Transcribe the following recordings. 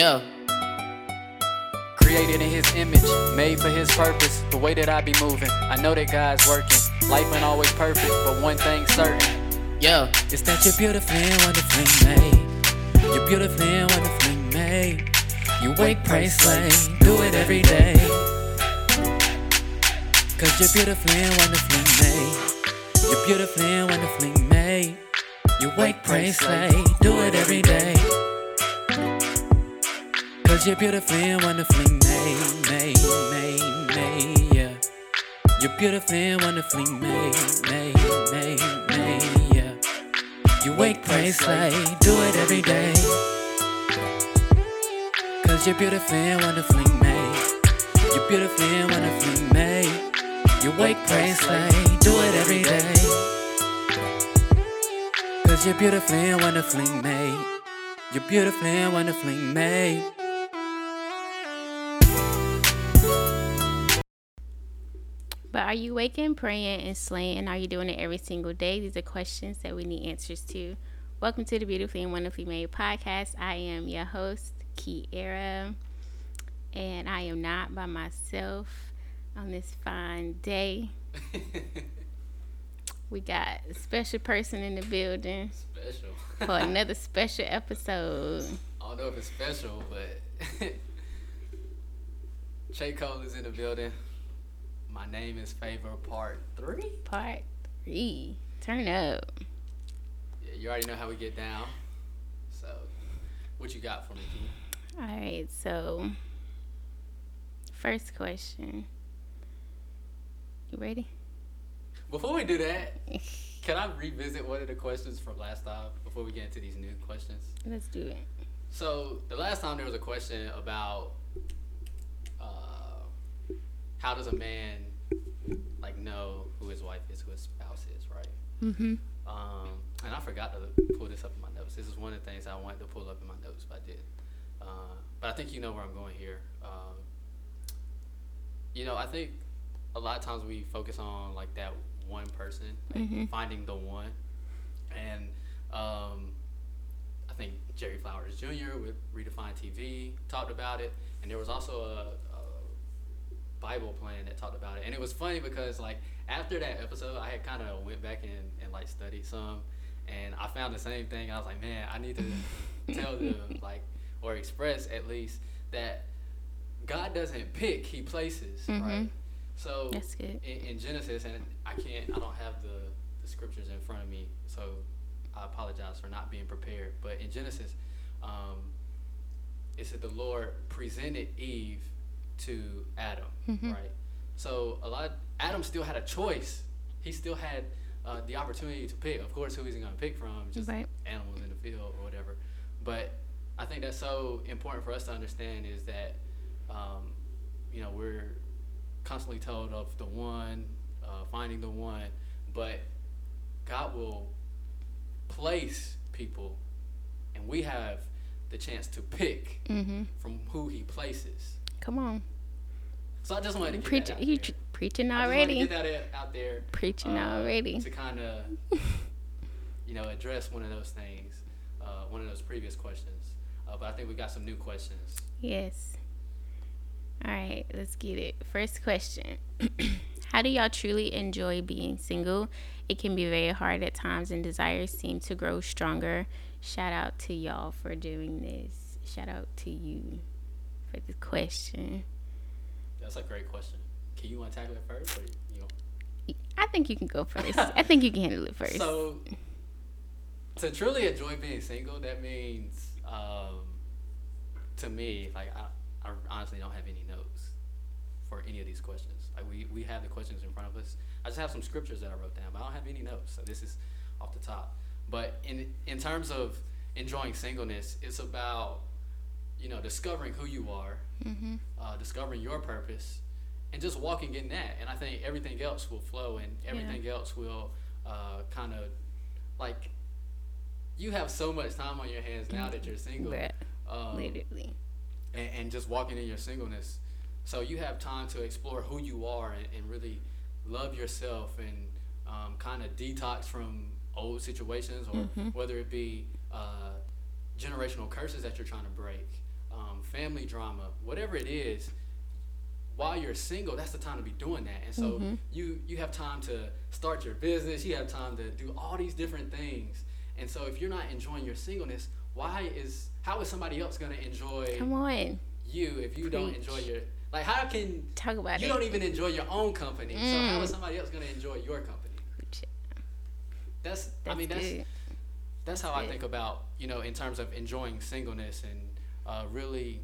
Yeah. Created in his image, made for his purpose. The way that I be moving, I know that God's working. Life ain't always perfect, but one thing's certain. Yeah, it's that you're beautifully and wonderfully made. You're beautifully and wonderfully made. You wake, pray, slay, do it every day. Cause you're beautifully and wonderfully made. You're beautifully and wonderfully made. You wake, pray, slay, do it every day. Cause you're beautifully and wonderfully made, made, made, made, yeah. You're beautifully and wonderfully made, made, made, made, yeah. You wake, pray, slay, do it every day. Cause you're beautifully and wonderfully made. You're beautifully and wonderfully made. You wake, pray, slay, do it every day. Cause you're beautifully and wonderfully made. You're beautifully and wonderfully made. But are you waking, praying, and slaying? Are you doing it every single day? These are questions that we need answers to. Welcome to the Beautifully and Wonderfully Made podcast. I am your host, Kiera, and I am not by myself on this fine day. we got a special person in the building Special. for another special episode. I don't know if it's special, but Chase Cole is in the building. My name is Favor Part Three. Part three. Turn up. Yeah, you already know how we get down. So, what you got for me? All right, so first question. You ready? Before we do that, can I revisit one of the questions from last time before we get into these new questions? Let's do it. So the last time there was a question about how does a man like know who his wife is, who his spouse is, right? Mm-hmm. Um, and I forgot to pull this up in my notes. This is one of the things I wanted to pull up in my notes, but I did. Uh, but I think you know where I'm going here. Um, you know, I think a lot of times we focus on like that one person, like Mhm. finding the one, and um, I think Jerry Flowers Jr. with Redefine TV talked about it, and there was also a Bible plan that talked about it, and it was funny because like after that episode, I had kind of went back and, and like studied some, and I found the same thing. I was like, man, I need to tell them like or express at least that God doesn't pick; He places, right? Mhm. So That's good. in, in Genesis, and I can't, I don't have the, the scriptures in front of me, so I apologize for not being prepared. But in Genesis, um, it said the Lord presented Eve to Adam, Mhm. right? So a lot, Adam still had a choice. He still had uh, the opportunity to pick. Of course, who he's going to pick from? Just Right. animals in the field or whatever. But I think that's so important for us to understand is that, um, you know, we're constantly told of the one, uh, finding the one, but God will place people, and we have the chance to pick Mm-hmm. from who He places. Come on. So I just wanted to get Preach, that out you there. tr- preaching I just to already. get that out there. Preaching uh, already. To kind of, you know, address one of those things, uh, one of those previous questions. Uh, but I think we got some new questions. Yes. All right, let's get it. First question How do y'all truly enjoy being single? It can be very hard at times, and desires seem to grow stronger. Shout out to y'all for doing this. Shout out to you for the question. That's a great question. Can you want to tackle it first, or you? I think you can go first. I think you can handle it first. So, to truly enjoy being single, that means, um, to me, like I, I honestly don't have any notes for any of these questions. Like we, we have the questions in front of us. I just have some scriptures that I wrote down, but I don't have any notes. So this is off the top. But in in terms of enjoying singleness, it's about you know discovering who you are, mm-hmm. uh, discovering your purpose, and just walking in that. And I think everything else will flow, and everything else will uh, kind of like you have so much time on your hands now that you're single, um, literally. and, and just walking in your singleness. So you have time to explore who you are and, and really love yourself and um, kind of detox from old situations or Mhm. whether it be uh, generational curses that you're trying to break um, family drama, whatever it is. While you're single, that's the time to be doing that, and so Mhm. you you have time to start your business. You have time to do all these different things, and so if you're not enjoying your singleness, why is how is somebody else gonna enjoy Come on, you if you don't enjoy your like? How can talk about you it. don't even enjoy your own company? So how Mm. somebody else gonna enjoy your company? Preach it. That's, I mean that's good. that's how That's I think about you know in terms of enjoying singleness and uh, really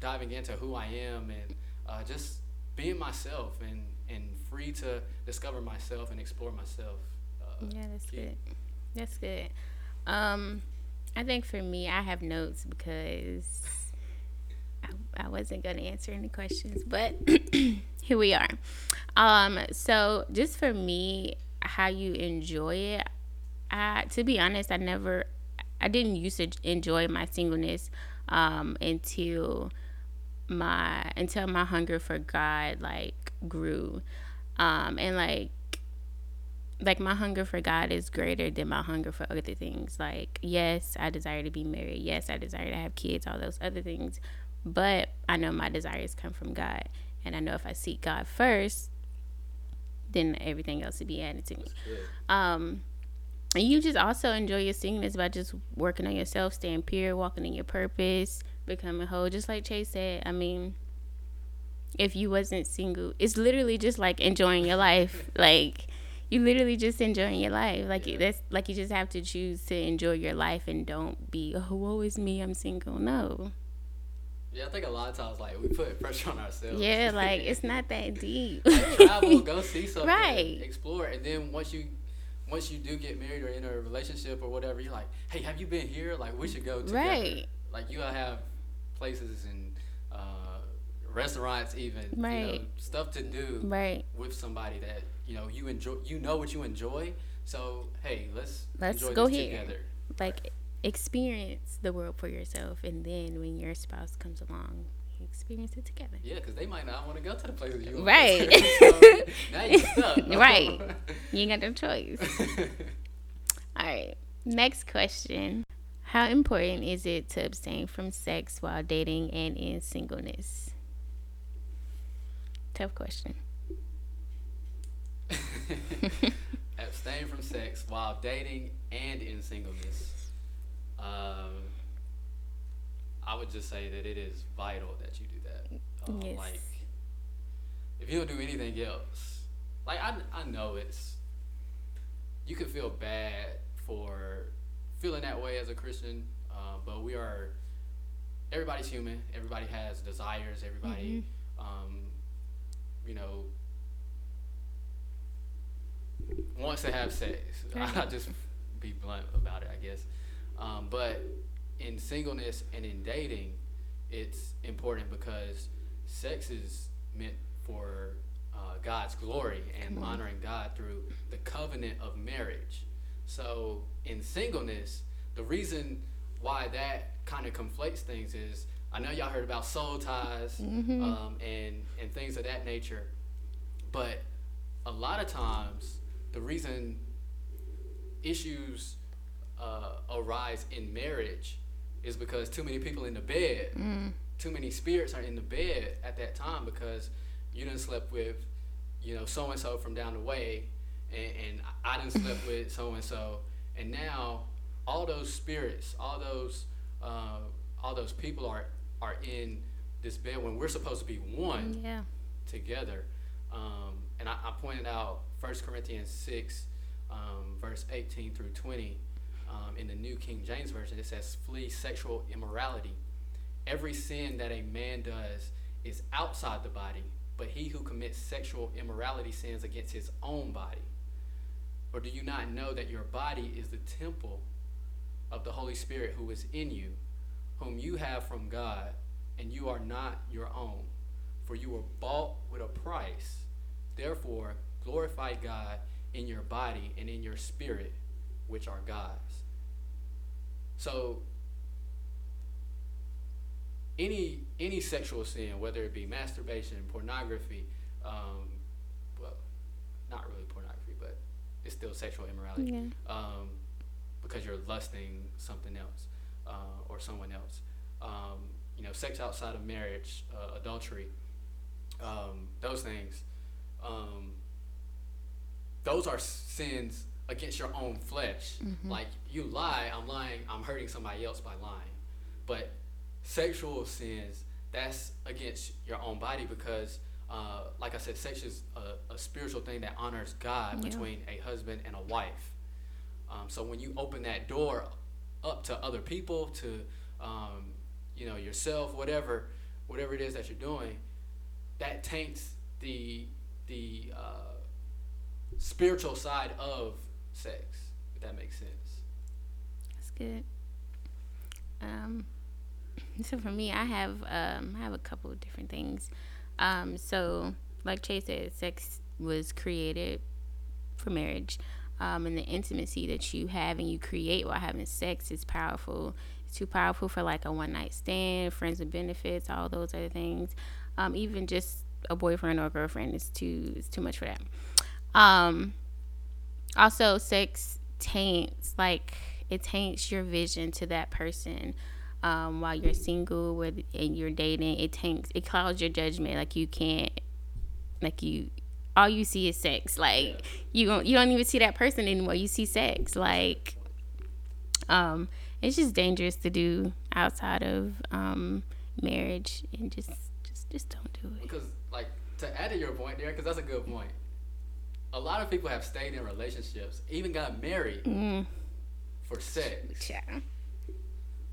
diving into who I am and uh, just being myself and and free to discover myself and explore myself. Uh, Yeah, that's good. That's good. Um, I think for me, I have notes because I, I wasn't going to answer any questions, but here we are. Um, so just for me, how you enjoy it, I, to be honest, I never, I didn't used to enjoy my singleness um, until my until my hunger for God like grew, um, and like like my hunger for God is greater than my hunger for other things. Like, yes, I desire to be married. Yes, I desire to have kids, all those other things. But I know my desires come from God. And I know if I seek God first, then everything else will be added to me. Um, you just also enjoy your singleness by just working on yourself, staying pure, walking in your purpose, becoming whole. Just like Chase said, I mean, if you wasn't single, it's literally just like enjoying your life. like you literally just enjoying your life. Like Yeah. that's like you just have to choose to enjoy your life and don't be oh woe is me, I'm single. No. Yeah, I think a lot of times like we put pressure on ourselves. Yeah, like it's not that deep. Like, travel, go see something, Right. explore, and then once you once you do get married or in a relationship or whatever, you're like, hey, have you been here? Like we should go together. Right. Like you gotta have places and uh, restaurants, even you know, stuff to do right. with somebody that you know you enjoy. You know what you enjoy. So hey, let's Let's enjoy go this here. together. like experience the world for yourself and then when your spouse comes along experience it together Yeah, because they might not want to go to the places you want Right. To. so now you stuck. Right. you ain't got no choice all right next question how important is it to abstain from sex while dating and in singleness tough question Abstain from sex while dating and in singleness. Um, I would just say that it is vital that you do that. Um, Yes. Like, if you don't do anything else, like I, I know it's, you could feel bad for feeling that way as a Christian, uh, but we are, everybody's human. Everybody has desires. Everybody, um, you know, wants to have sex. I'll just be blunt about it, I guess. Um, but in singleness and in dating, it's important because sex is meant for uh, God's glory and honoring God through the covenant of marriage. So in singleness, the reason why that kind of conflates things is I know y'all heard about soul ties Mhm. um, and and things of that nature, but a lot of times the reason issues uh, arise in marriage is because too many people in the bed, mm. too many spirits are in the bed at that time because you didn't slept with, you know, so and so from down the way, and, and I didn't slept with so and so, and now all those spirits, all those, uh, all those people are are in this bed when we're supposed to be one yeah together. Um, and I, I pointed out 1 Corinthians 6, um, verse 18 through 20. Um, in the New King James Version, it says, Flee sexual immorality. Every sin that a man does is outside the body, but he who commits sexual immorality sins against his own body. Or do you not know that your body is the temple of the Holy Spirit who is in you, whom you have from God, and you are not your own? For you were bought with a price. Therefore, glorify God in your body and in your spirit, which are God's. So, any any sexual sin, whether it be masturbation, pornography, um, well, not really pornography, but it's still sexual immorality yeah um, because you're lusting something else uh, or someone else. um, you know, sex outside of marriage, uh, adultery, um, those things. Um, those are sins against your own flesh. Mm-hmm. Like you lie, I'm lying, I'm hurting somebody else by lying. But sexual sins, that's against your own body because, uh, like I said, sex is a, a, spiritual thing that honors God yeah. between a husband and a wife. Um, so when you open that door up to other people, to um, you know yourself, whatever, whatever it is that you're doing, that taints the the uh, spiritual side of sex. If that makes sense. That's good. Um, so for me, I have um, I have a couple of different things. Um, so like Chase said, sex was created for marriage. Um, and the intimacy that you have and you create while having sex is powerful. It's too powerful for like a one night stand, friends with benefits, all those other things. Um, even just a boyfriend or a girlfriend is too is too much for that. Um, also, sex taints like it taints your vision to that person. Um, while you're single with and you're dating, it taints it clouds your judgment. Like you can't, like you, all you see is sex. Like you don't you don't even see that person anymore. You see sex. Like, um, it's just dangerous to do outside of um marriage and just just just don't do it. Because like to add to your point there, because that's a good point a lot of people have stayed in relationships, even got married mm. for sex. Yeah.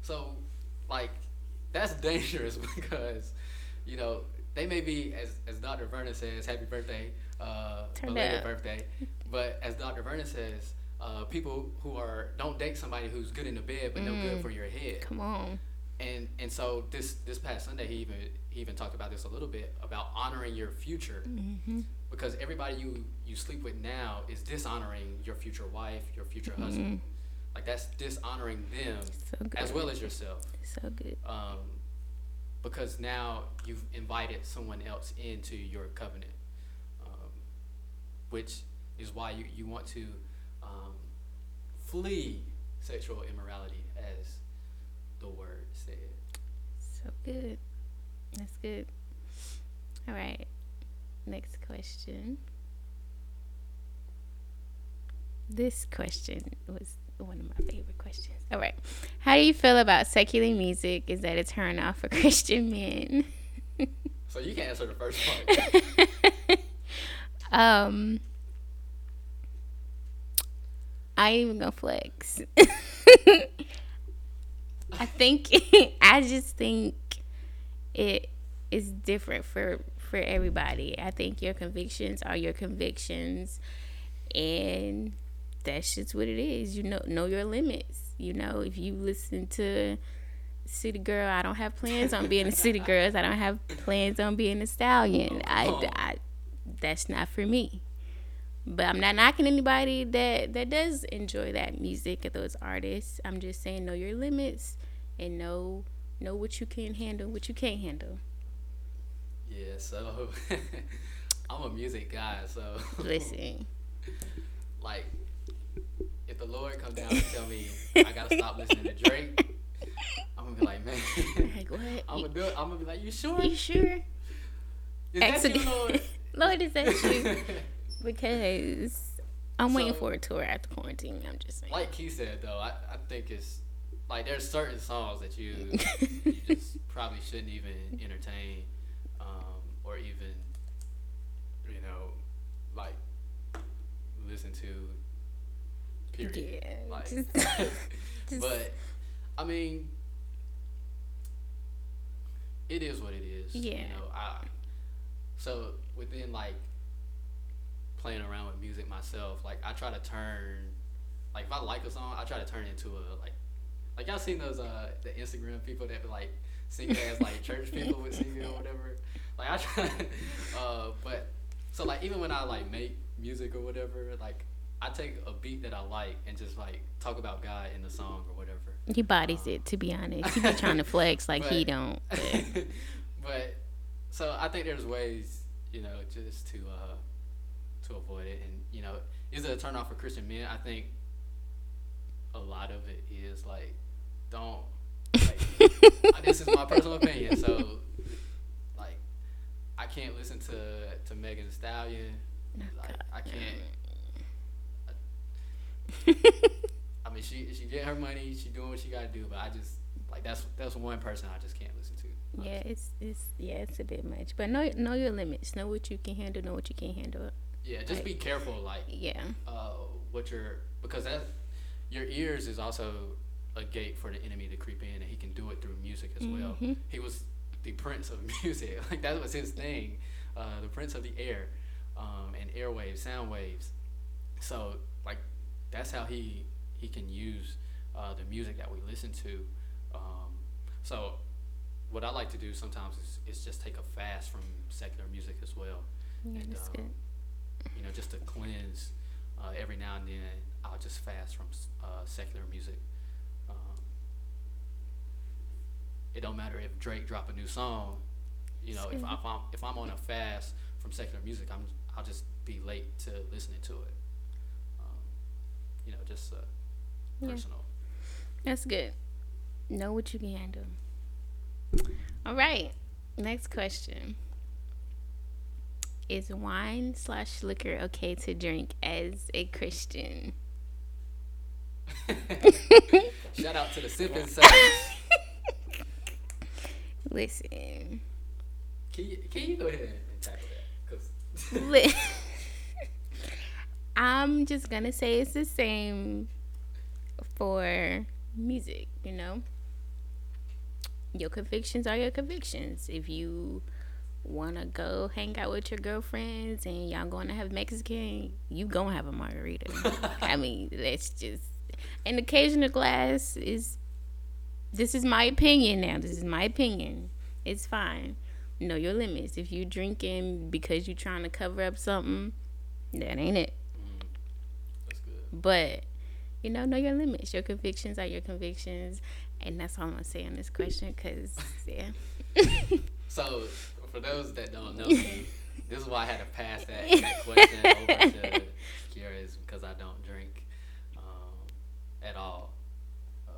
So, like, that's dangerous because, you know, they may be, as, as Dr. Vernon says, happy birthday, uh, belated birthday. But as Dr. Vernon says, uh, people who are don't date somebody who's good in the bed but mm. no good mm. for your head. Come on. And and so this this past Sunday he even he even talked about this a little bit about honoring your future. Mm-hmm because everybody you you sleep with now is dishonoring your future wife, your future mm-hmm. husband. Like that's dishonoring them so as well as yourself. So good. Um, because now you've invited someone else into your covenant, um, which is why you, you want to um, flee sexual immorality, as the word said. So good. That's good. All right. Next question. This question was one of my favorite questions. All right. How do you feel about secular music? Is that a turn off for Christian men? so you can answer the first part. um I ain't even gonna flex. I think I just think it is different for for everybody. I think your convictions are your convictions and that's just what it is. You know know your limits. You know, if you listen to City Girl, I don't have plans on being a City Girls. I don't have plans on being a stallion. I, oh. I that's not for me. But I'm not knocking anybody that that does enjoy that music of those artists. I'm just saying know your limits and know know what you can handle, what you can't handle. Yeah, so I'm a music guy, so listen. like, if the Lord come down and tell me I gotta stop listening to Drake, I'm gonna be like, man, like what? I'm gonna do it. I'm gonna be like, you sure? You sure? Is Accident- that you, Lord? Lord, is that you? because I'm so, waiting for a tour after quarantine. I'm just saying. Like he said, though, I, I think it's like there's certain songs that you you just probably shouldn't even entertain or even you know like listen to period. Yeah, like just, but i mean it is what it is yeah. you know i so within like playing around with music myself like i try to turn like if i like a song i try to turn it into a like like y'all seen those uh the instagram people that be like singing as like church people would sing it or whatever like I try, uh, but so like even when I like make music or whatever, like I take a beat that I like and just like talk about God in the song or whatever. He bodies um, it, to be honest. He be trying to flex like but, he don't. But. but. so I think there's ways, you know, just to uh, to avoid it, and you know, is it a turn off for Christian men? I think a lot of it is like, don't like this is my personal opinion. So, I can't listen to to Megan Thee Stallion. Like, I can't. I mean, she she get her money. She doing what she got to do. But I just like that's that's one person I just can't listen to. Yeah, it's it's yeah, it's a bit much. But know know your limits. Know what you can handle. Know what you can't handle. Yeah, just Like- be careful. Like, Yeah. uh, what your because that your ears is also a gate for the enemy to creep in, and he can do it through music as well. Mhm. He was the prince of music, like that was his thing, uh, the prince of the air, um, and airwaves, sound waves. So like that's how he he can use uh, the music that we listen to. Um, so what I like to do sometimes is, is just take a fast from secular music as well Yeah, and um, you know just to cleanse uh, every now and then i'll just fast from uh, secular music um, it don't matter if drake drop a new song you know if, I, if i'm if i'm on a fast from secular music i'm i'll just be late to listening to it um, you know just uh, Yeah. personal That's good. Know what you can handle. All right. Next question. Is wine slash liquor okay to drink as a Christian? shout out to the sipping saints Listen. can you, can you go ahead and tackle that 'Cause- I'm just gonna say it's the same for music, you know. Your convictions are your convictions. If you wanna go hang out with your girlfriends and y'all gonna have Mexican, you gonna have a margarita. I mean, that's just an occasional glass is this is my opinion now. This is my opinion. It's fine. Know your limits. If you drinking because you trying to cover up something, that ain't it. Mm, that's good But you know, know your limits. Your convictions are your convictions, and that's all I'm gonna say on this question. Cause yeah, So, for those that don't know me, this is why I had to pass that, that question over to Kiara is because I don't drink um, at all. Um,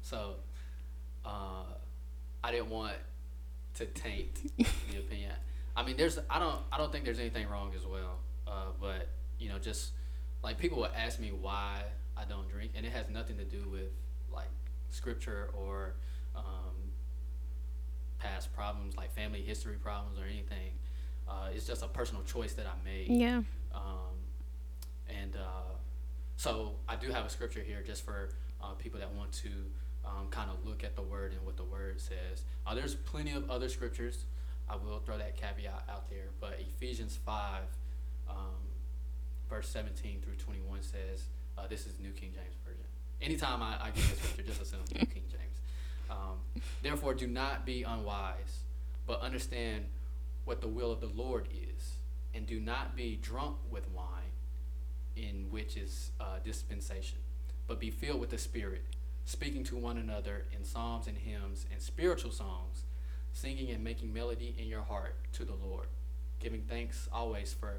so, uh, I didn't want to taint the opinion. I mean, there's I don't I don't think there's anything wrong as well. Uh, but you know, just like people will ask me why I don't drink, and it has nothing to do with like scripture or um, past problems like family history problems or anything. Uh, it's just a personal choice that I made. yeah, Um, and uh, so I do have a scripture here just for uh, people that want to um, kind of look at the word and what the word says. Uh, there's plenty of other scriptures. I will throw that caveat out there. But Ephesians 5, um, verse 17 through 21 says, uh, this is New King James Version. Anytime I, I give a scripture, just assume New King James. Um, Therefore, do not be unwise, but understand what the will of the Lord is, and do not be drunk with wine, in which is uh, dispensation, but be filled with the Spirit, speaking to one another in psalms and hymns and spiritual songs, singing and making melody in your heart to the Lord, giving thanks always for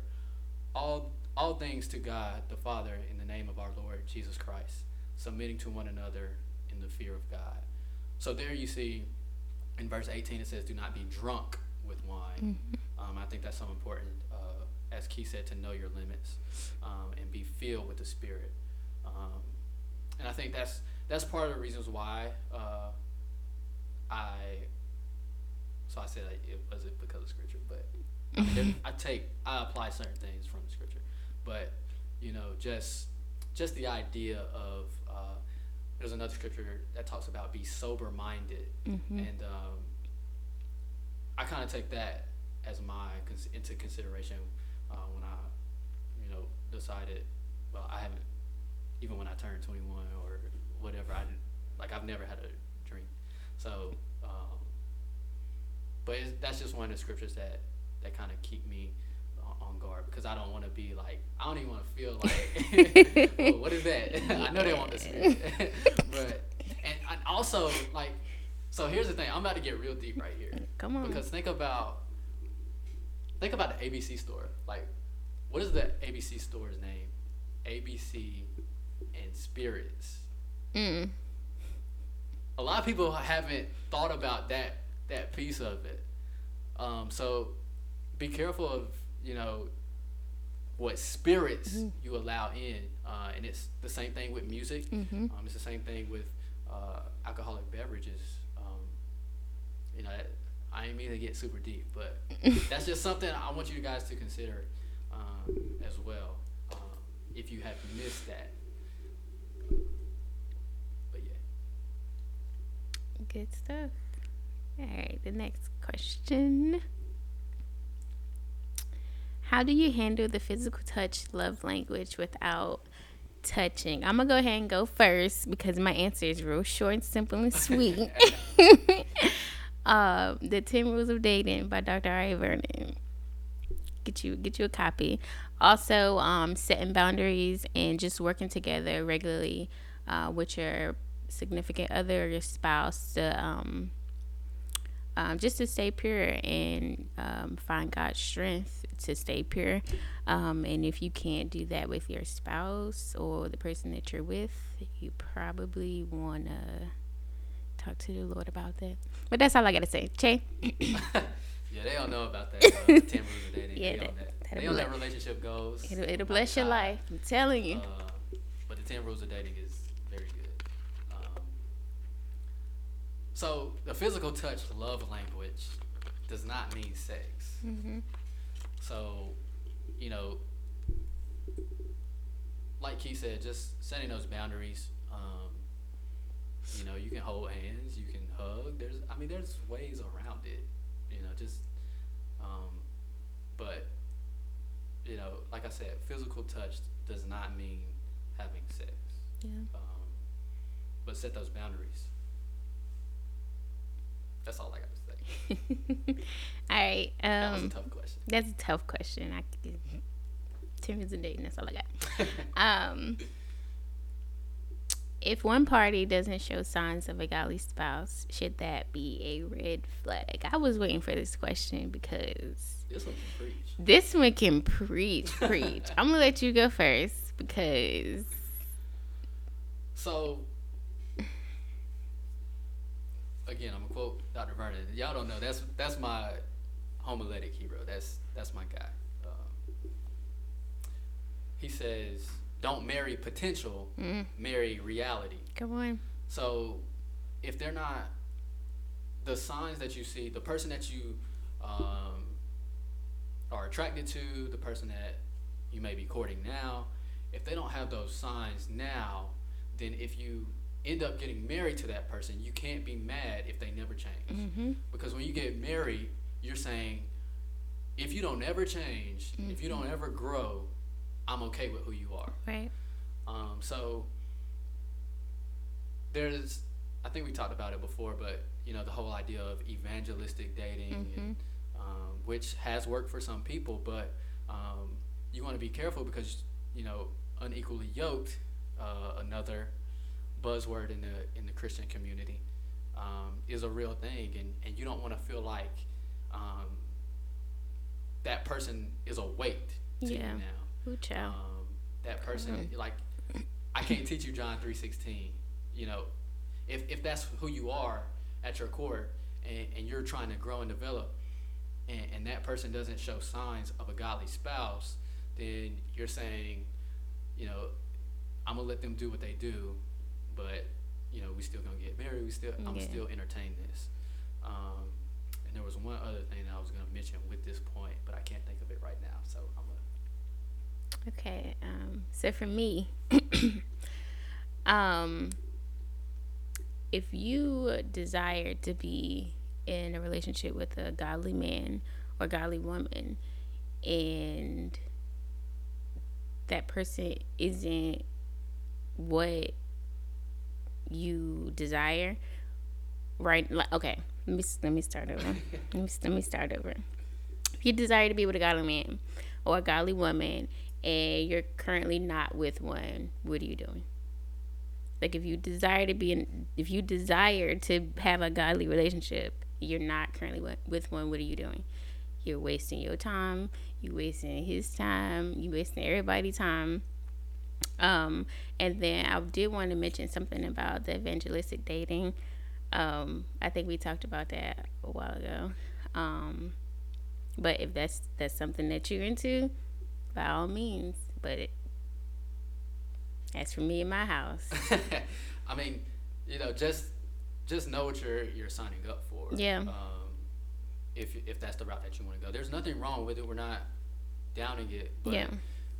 all all things to God the Father in the name of our Lord Jesus Christ, submitting to one another in the fear of God. So there you see in verse 18 it says, "Do not be drunk with wine." Um, I think that's so important, uh, as Keith said, to know your limits um, and be filled with the Spirit. Um, and I think that's that's part of the reasons why uh, I. So I said I, it wasn't because of Scripture, but I, take I apply certain things from the Scripture, but you know just just the idea of uh, there's another scripture that talks about be sober minded Mm-hmm. and um, I kind of take that as my cons- into consideration uh, when I, you know, decided. Well, I haven't even when I turned 21 or whatever. I didn't- like I've never had a drink, so. Um, but that's just one of the scriptures that that kind of keep me on, on guard because I don't want to be like I don't even want to feel like well, what is that? I know they want spirit, but and, and also like so here's the thing I'm about to get real deep right here Come on. because think about think about the ABC store like what is the ABC store's name? ABC and spirits. Mm. a lot of people haven't thought about that that piece of it. Um, so be careful of you know what spirits mm-hmm. you allow in, uh, and it's the same thing with music. Mm-hmm. Um, it's the same thing with uh, alcoholic beverages. Um, you know, I ain't mean to get super deep, but that's just something I want you guys to consider um, as well. Um, if you have missed that. But yeah. Good stuff. All right, the next question. How do you handle the physical touch love language without touching? I'm gonna go ahead and go first because my answer is real short and simple and sweet. uh, the Ten Rules of Dating by Dr. R. Vernon. Get you get you a copy. Also, um, setting boundaries and just working together regularly uh, with your significant other or your spouse to um, um, just to stay pure and um, find God's strength to stay pure. Um, and if you can't do that with your spouse or the person that you're with, you probably want to talk to the Lord about that. But that's all I got to say. Che? yeah, they don't know about that. Uh, 10 rules of dating. Yeah, they, that, that, they know that relationship goes. It'll, it'll bless your life. I'm telling you. Uh, but the 10 rules of dating is very good. Um, so the physical touch love language does not mean sex. Mm-hmm. So, you know, like Keith said, just setting those boundaries. Um, you know, you can hold hands, you can hug. There's, I mean, there's ways around it. You know, just, um, but, you know, like I said, physical touch does not mean having sex. Yeah. Um, but set those boundaries. That's all I got to say. all right. Um, that was a um, tough question. That's a tough question. I ten years of dating. That's all I got. um, if one party doesn't show signs of a godly spouse, should that be a red flag? I was waiting for this question because this one can preach. This one can preach, preach. I'm gonna let you go first because. So, again, I'm gonna quote Dr. Vernon. Y'all don't know that's that's my homiletic hero. That's that's my guy. Um, he says, "Don't marry potential, mm. marry reality." Come on. So, if they're not the signs that you see, the person that you um, are attracted to, the person that you may be courting now, if they don't have those signs now, then if you end up getting married to that person, you can't be mad if they never change. Mm-hmm. Because when you get married, you're saying, if you don't ever change, mm-hmm. if you don't mm-hmm. ever grow, I'm okay with who you are. Right. Um, so there's, I think we talked about it before, but you know the whole idea of evangelistic dating, mm-hmm. and, um, which has worked for some people, but um, you want to be careful because you know unequally yoked, uh, another buzzword in the in the Christian community, um, is a real thing, and and you don't want to feel like um, that person is a weight to yeah. you now. Ooh, child. Um, that person, like, I can't teach you John three sixteen. You know, if if that's who you are at your core, and, and you're trying to grow and develop, and, and that person doesn't show signs of a godly spouse, then you're saying, you know, I'm gonna let them do what they do, but you know, we still gonna get married. We still, I'm still entertain this. Um, and there was one other thing that I was going to mention with this point, but I can't think of it right now. So I'm going to. Okay. Um, so for me, um, if you desire to be in a relationship with a godly man or godly woman, and that person isn't what you desire, right? Like, okay, let me let me start over. let, me, let me start over. If you desire to be with a godly man or a godly woman, and you're currently not with one, what are you doing? Like if you desire to be in, if you desire to have a godly relationship, you're not currently with one. What are you doing? You're wasting your time. You wasting his time. You wasting everybody's time. Um, and then I did want to mention something about the evangelistic dating Um, I think we talked about that a while ago. Um, but if that's that's something that you're into, by all means. But it, as for me in my house, I mean, you know, just just know what you're you're signing up for. Yeah. Um, if if that's the route that you want to go, there's nothing wrong with it. We're not downing it. But, Yeah.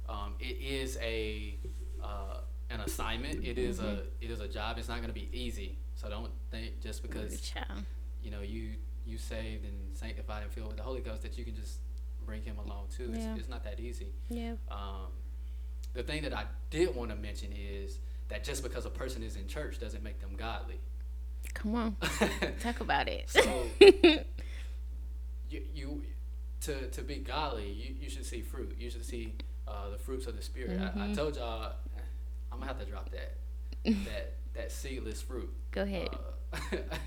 Um, it is a uh, an assignment. It is Mm-hmm. a it is a job. It's not going to be easy. So don't think just because you know you you saved and sanctified and filled with the Holy Ghost that you can just bring Him along too. Yeah. It's, it's not that easy. Yeah. Um, the thing that I did want to mention is that just because a person is in church doesn't make them godly. Come on, talk about it. so you, you to to be godly, you, you should see fruit. You should see uh, the fruits of the spirit. I, I told y'all I'm gonna have to drop that that that seedless fruit. Go ahead. Uh,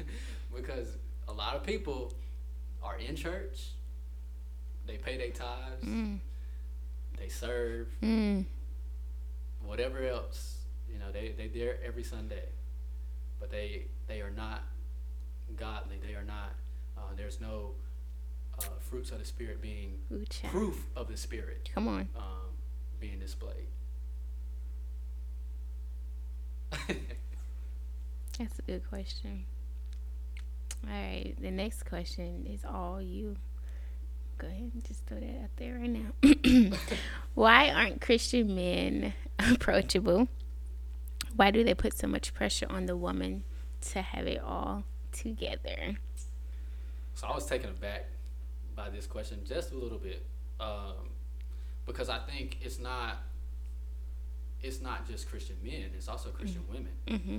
because a lot of people are in church, they pay their tithes, Mm. they serve, Mm. whatever else, you know, they they there every Sunday, but they they are not godly. They are not. Uh, there's no uh, fruits of the spirit being Ooh, proof of the spirit Come on. um, being displayed. That's a good question. All right, the next question is all you. Go ahead and just throw that out there right now. Why aren't Christian men approachable? Why do they put so much pressure on the woman to have it all together? So I was taken aback by this question just a little bit, um, because I think it's not it's not just Christian men; it's also Christian women. Mm-hmm.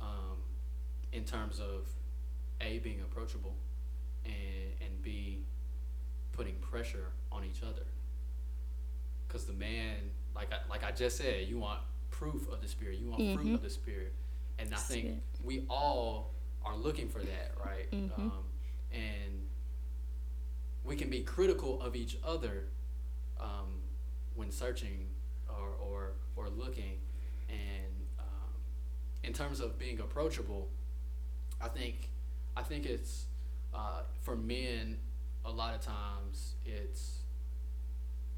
Um, in terms of a being approachable, and and b putting pressure on each other. Because the man, like I, like I just said, you want proof of the spirit. You want fruit Mhm. of the spirit, and I think Spirit. we all are looking for that, right? Mhm. Um, and we can be critical of each other um, when searching or, or, or looking. And um, in terms of being approachable, I think I think it's uh, for men. A lot of times, it's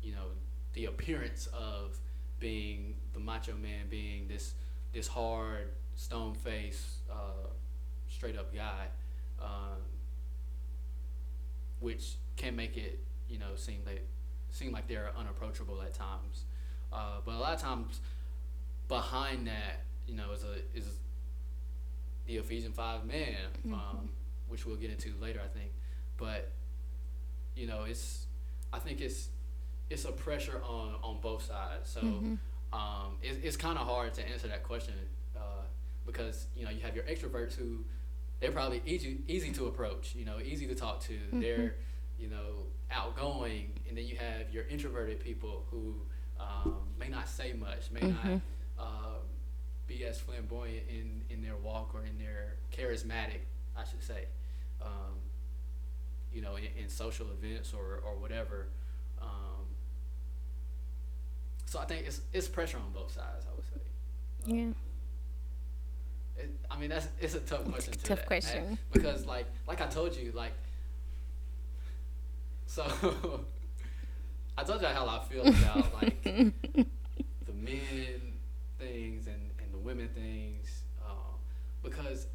you know the appearance of being the macho man, being this this hard, stone face, uh, straight up guy, um, which can make it you know seem like seem like they're unapproachable at times. Uh, but a lot of times, behind that, you know, is a is the Ephesians five man, um, which we'll get into later, I think. But you know, it's I think it's it's a pressure on on both sides. So um, it, it's kind of hard to answer that question uh, because you know you have your extroverts who they're probably easy easy to approach. You know, easy to talk to. They're you know outgoing, and then you have your introverted people who um, may not say much, may not um, be as flamboyant in in their walk or in their charismatic, I should say. Um, you know, in, in social events or, or whatever. Um, so I think it's it's pressure on both sides. I would say. Yeah. It, I mean, that's it's a tough question. to tough that, question. because like like I told you, like so I told you how I feel about like the men things and, and the women things um, because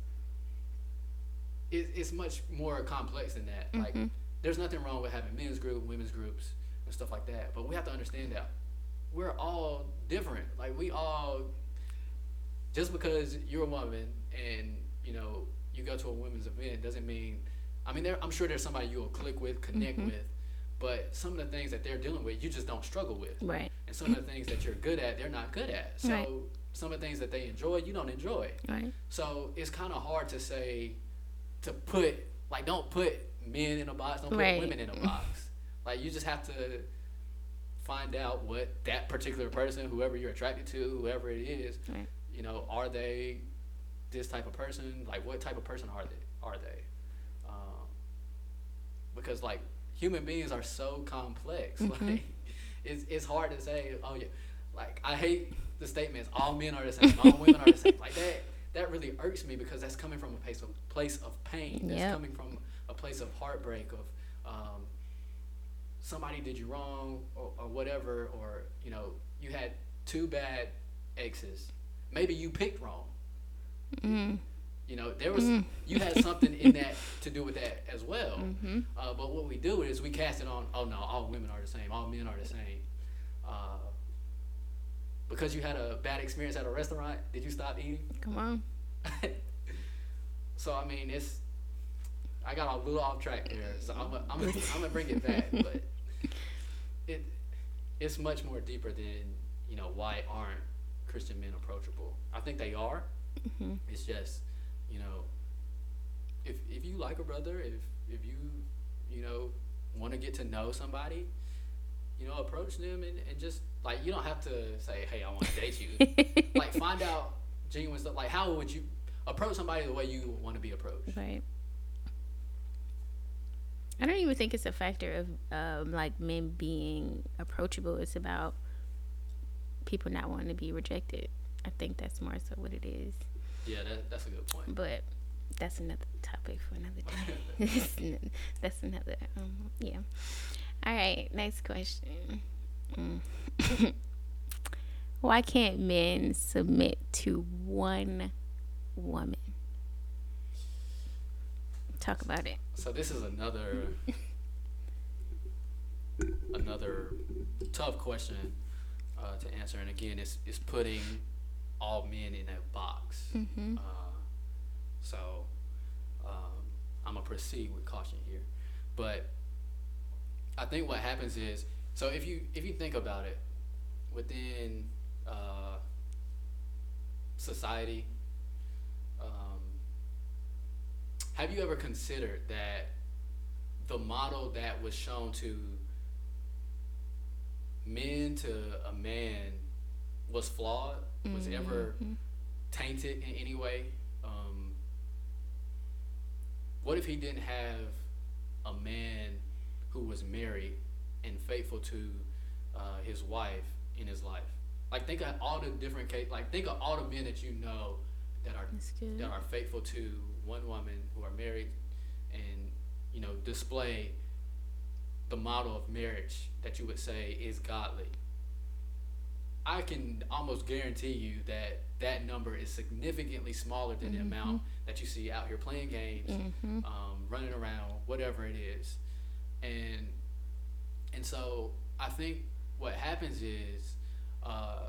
it, it's much more complex than that. Like there's nothing wrong with having men's group, women's groups, and stuff like that. But we have to understand that we're all different. Like we all just because you're a woman and you know you go to a women's event doesn't mean I mean there, I'm sure there's somebody you'll click with, connect mm-hmm. with, but some of the things that they're dealing with you just don't struggle with. Right. And some of the things that you're good at, they're not good at. So Right. some of the things that they enjoy, you don't enjoy. Right. So it's kind of hard to say to put like don't put men in a box, don't put women in a box. Like you just have to find out what that particular person, whoever you're attracted to, whoever it is, Right. you know, are they this type of person? Like what type of person are they? Are they? Because like human beings are so complex. Like it's it's hard to say. Oh yeah, like I hate the statements. All men are the same. All women are the same. Like that. that really irks me because that's coming from a place of place of pain. That's Yep. coming from a place of heartbreak of um, somebody did you wrong or, or whatever, or you know you had two bad exes. Maybe you picked wrong. Mm. You know there was Mm. you had something in that to do with that as well. Mm-hmm. Uh, but what we do is we cast it on. Oh no, all women are the same. All men are the same. Uh, because you had a bad experience at a restaurant, did you stop eating? Come on. so I mean, it's. I got a little off track there, so I'm gonna I'm gonna I'm gonna bring it back, but it it's much more deeper than you know why aren't Christian men approachable? I think they are. Mhm. It's just you know if if you like a brother, if if you you know want to get to know somebody, you know approach them and, and just like you don't have to say hey I want to date you like find out genuine stuff. Like how would you approach somebody the way you want to be approached? Right. I don't even think it's a factor of um, like men being approachable. It's about people not wanting to be rejected. I think that's more so what it is. Yeah, that, that's a good point. But that's another topic for another day. that's another. Um, yeah. All right. Next question. Mm. Why can't men submit to one woman? Talk about it. So this is another another tough question uh, to answer, and again, it's it's putting all men in that box. Mm-hmm. Uh, so um, I'm gonna proceed with caution here, but I think what happens is so if you if you think about it within uh, society, um, have you ever considered that the model that was shown to men to a man was flawed? Was ever Mhm. tainted in any way? Um, what if he didn't have a man who was married and faithful to uh, his wife in his life? Like think of all the different case. Like think of all the men that you know that are that are faithful to one woman who are married and you know display the model of marriage that you would say is godly i can almost guarantee you that that number is significantly smaller than the amount that you see out here playing games Mm-hmm. um, running around whatever it is and and so i think what happens is uh,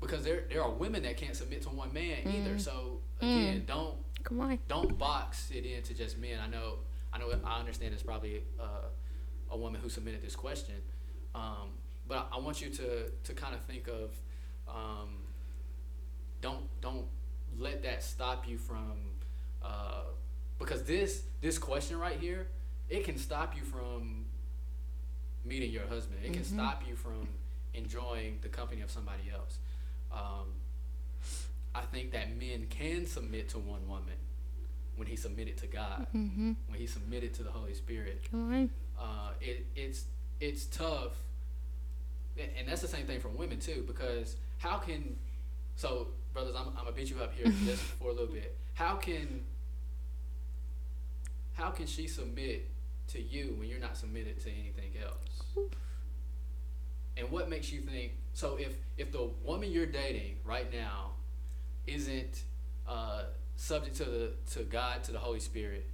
because there there are women that can't submit to one man either Mm. so again don't Come on. don't box it into just men. I know, I know, I understand it's probably uh, a woman who submitted this question, um, but I, I want you to to kind of think of, um, don't don't let that stop you from, uh, because this this question right here, it can stop you from meeting your husband. It can Mhm. stop you from enjoying the company of somebody else. Um, I think that men can submit to one woman when he submitted to God, Mm-hmm. when he submitted to the Holy Spirit. Come on. Uh, it, it's it's tough, and that's the same thing for women too. Because how can so brothers, I'm, I'm gonna beat you up here just for a little bit. How can how can she submit to you when you're not submitted to anything else? And what makes you think so? If if the woman you're dating right now isn't uh, subject to the to God to the Holy Spirit,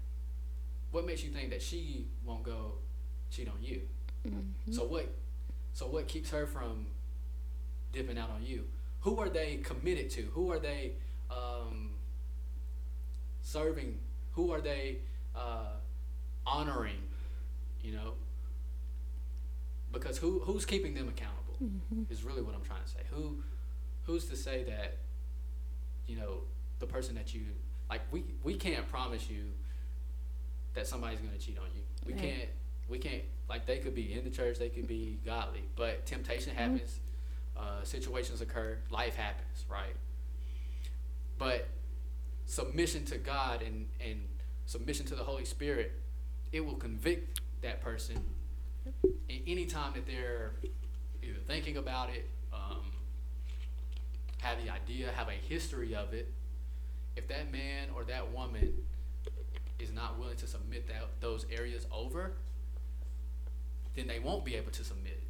what makes you think that she won't go cheat on you? Mm-hmm. So what? So what keeps her from dipping out on you? Who are they committed to? Who are they um, serving? Who are they uh, honoring? You know, because who who's keeping them accountable Mm-hmm. is really what I'm trying to say. Who who's to say that you know the person that you like we we can't promise you that somebody's going to cheat on you. We Right. can't we can't like they could be in the church, they could be godly, but temptation happens, uh, situations occur, life happens, right? But submission to God and and submission to the Holy Spirit, it will convict that person. And any time that they're either thinking about it, um, have the idea, have a history of it, if that man or that woman is not willing to submit that those areas over, then they won't be able to submit,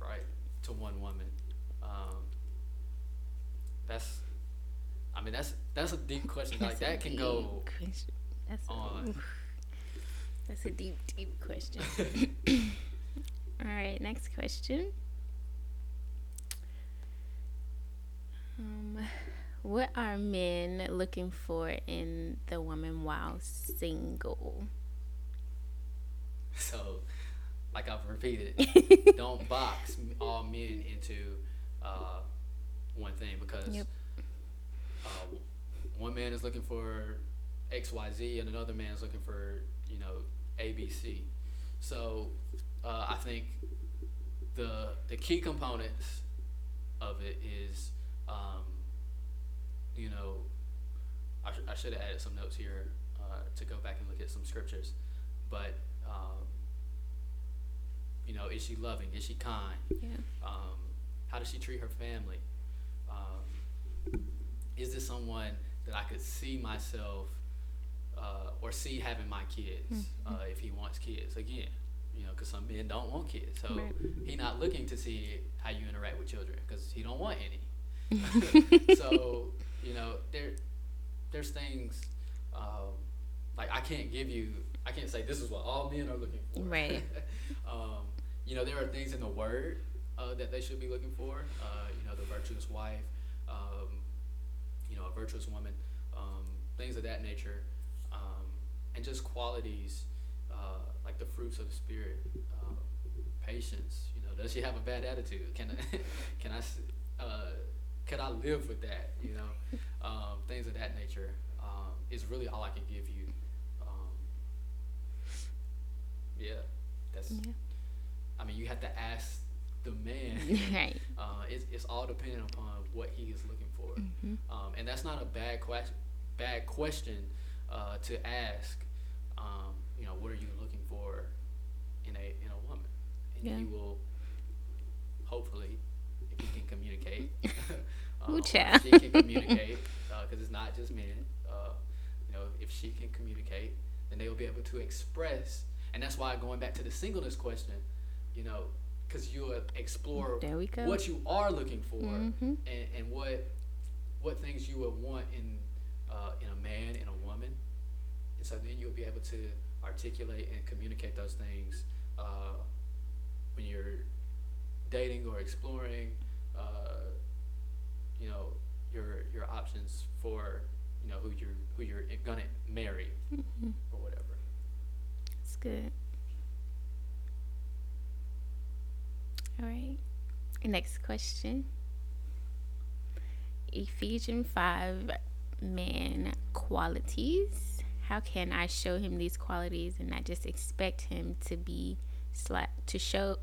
right, to one woman. Um, that's, I mean, that's that's a deep question. like That's a that can go question. That's on. A, that's a deep, deep question. All right, next question. Um, what are men looking for in the woman while single? So, like I've repeated, don't box all men into uh, one thing because Yep. uh, one man is looking for X, Y, Z, and another man is looking for you know A, B, C. So, uh, I think the the key components of it is, um, you know, I, sh- I should have added some notes here uh, to go back and look at some scriptures, but um, you know, is she loving? Is she kind? Yeah. Um, how does she treat her family? Um, is this someone that I could see myself uh, or see having my kids uh, if he wants kids? Again, you know, because some men don't want kids, so Right. he not looking to see how you interact with children because he don't want any. so you know, there there's things um, like I can't give you. I can't say this is what all men are looking for. Right. um, you know, there are things in the word uh, that they should be looking for. Uh, you know, the virtuous wife, um, you know, a virtuous woman, um, things of that nature, um, and just qualities uh, like the fruits of the spirit, um, patience. You know, does she have a bad attitude? Can I, can I, uh, can I live with that? You know, um, things of that nature um, is really all I can give you. Yeah, that's. Yeah. I mean, you have to ask the man. right. Uh, it's, it's all dependent upon what he is looking for, Mhm. um, and that's not a bad question. Bad question uh, to ask. Um, you know, what are you looking for in a in a woman? And Yeah. he will hopefully, if he can communicate, uh, Ooh, or if she can communicate, because it's not just men. Uh, you know, if she can communicate, then they will be able to express, and that's why going back to the singleness question, you know, because you will explore There we go. what you are looking for Mhm. and, and what what things you would want in uh, in a man and a woman and so then you'll be able to articulate and communicate those things uh, when you're dating or exploring uh, you know your your options for you know who you're who you're gonna marry Mhm. or whatever That's good. All right. Next question. Ephesians 5 man qualities. How can I show him these qualities and not just expect him to be sla- to show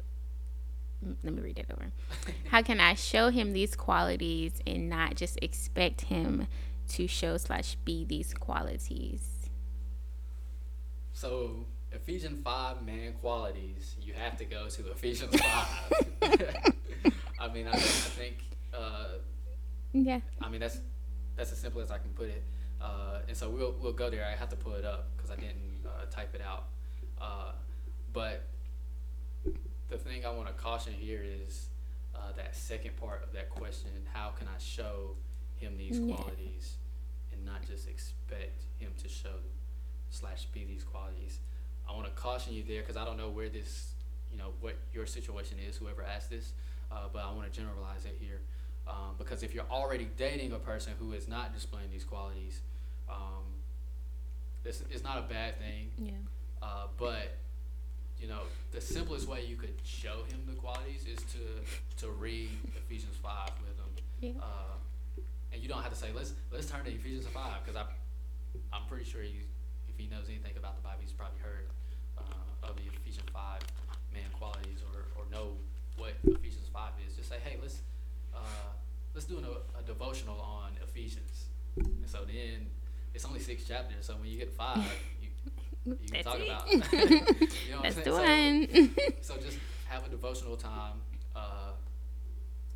let me read it over. How can I show him these qualities and not just expect him to show slash be these qualities? So Ephesians five man qualities, you have to go to Ephesians five. I mean, I, I think, uh, Yeah. I mean that's that's as simple as I can put it. Uh, and so we'll we'll go there. I have to pull it up because I didn't uh, type it out. Uh, but the thing I want to caution here is uh, that second part of that question: How can I show him these Yeah. qualities, and not just expect him to show slash be these qualities? I want to caution you there because I don't know where this, you know, what your situation is. Whoever asked this, uh, but I want to generalize it here. Um, because if you're already dating a person who is not displaying these qualities, um, this is not a bad thing. Yeah. Uh, but you know, the simplest way you could show him the qualities is to to read Ephesians five with him. Yeah. Uh, and you don't have to say let's let's turn to Ephesians five because I I'm pretty sure he if he knows anything about the Bible he's probably heard uh, of the Ephesians five man qualities or, or know what Ephesians five is. Just say hey let's uh, let's do an, a devotional on Ephesians. And so then it's only six chapters. So when you get five, you you can That's talk it. about. you know what I'm That's the one. So, so just have a devotional time, uh,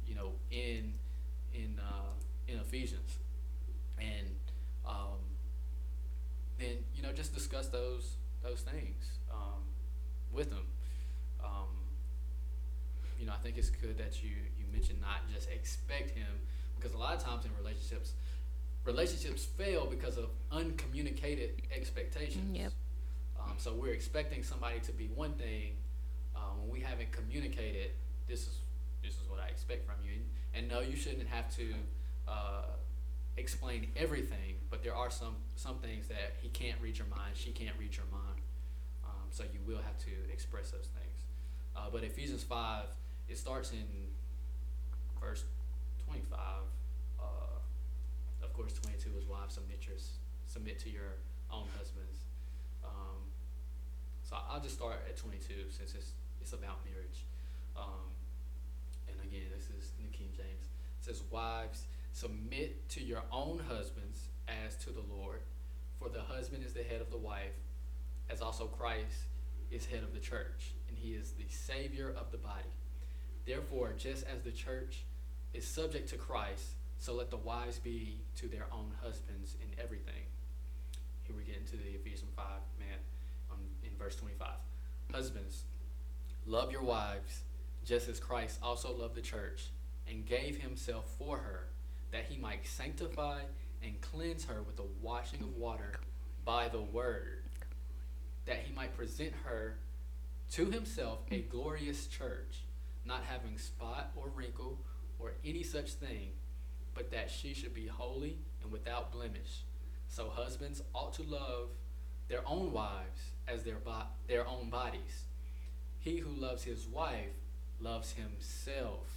you know, in in uh, in Ephesians, and um, just discuss those those things um, with them. Um, you know, I think it's good that you you mentioned not just expect him because a lot of times in relationships, relationships fail because of uncommunicated expectations. Yep. Um, so we're expecting somebody to be one thing uh, when we haven't communicated. This is this is what I expect from you, and, and no, you shouldn't have to uh, explain everything. But there are some some things that he can't read your mind, she can't read your mind. Um, so you will have to express those things. Uh, but Ephesians five, it starts in verse twenty five. Uh, of course, twenty two is wives submit your submit to your own husbands. Um, so I'll just start at 22 since it's it's about marriage. Um, and again, this is New King James. It says, "Wives, submit to your own husbands as to the Lord, for the husband is the head of the wife, as also Christ is head of the church, and he is the savior of the body. Therefore, just as the church is subject to Christ, so let the wives be to their own husbands in everything." Here we get into the Ephesians 5, man um, in verse 25. Husbands, love your wives, just as Christ also loved the church and gave himself for her, that he might sanctify and cleanse her with the washing of water by the word, that he might present her to himself a glorious church, not having spot or wrinkle or any such thing, but that she should be holy and without blemish. So husbands ought to love their own wives as their bo- their own bodies. He who loves his wife loves himself.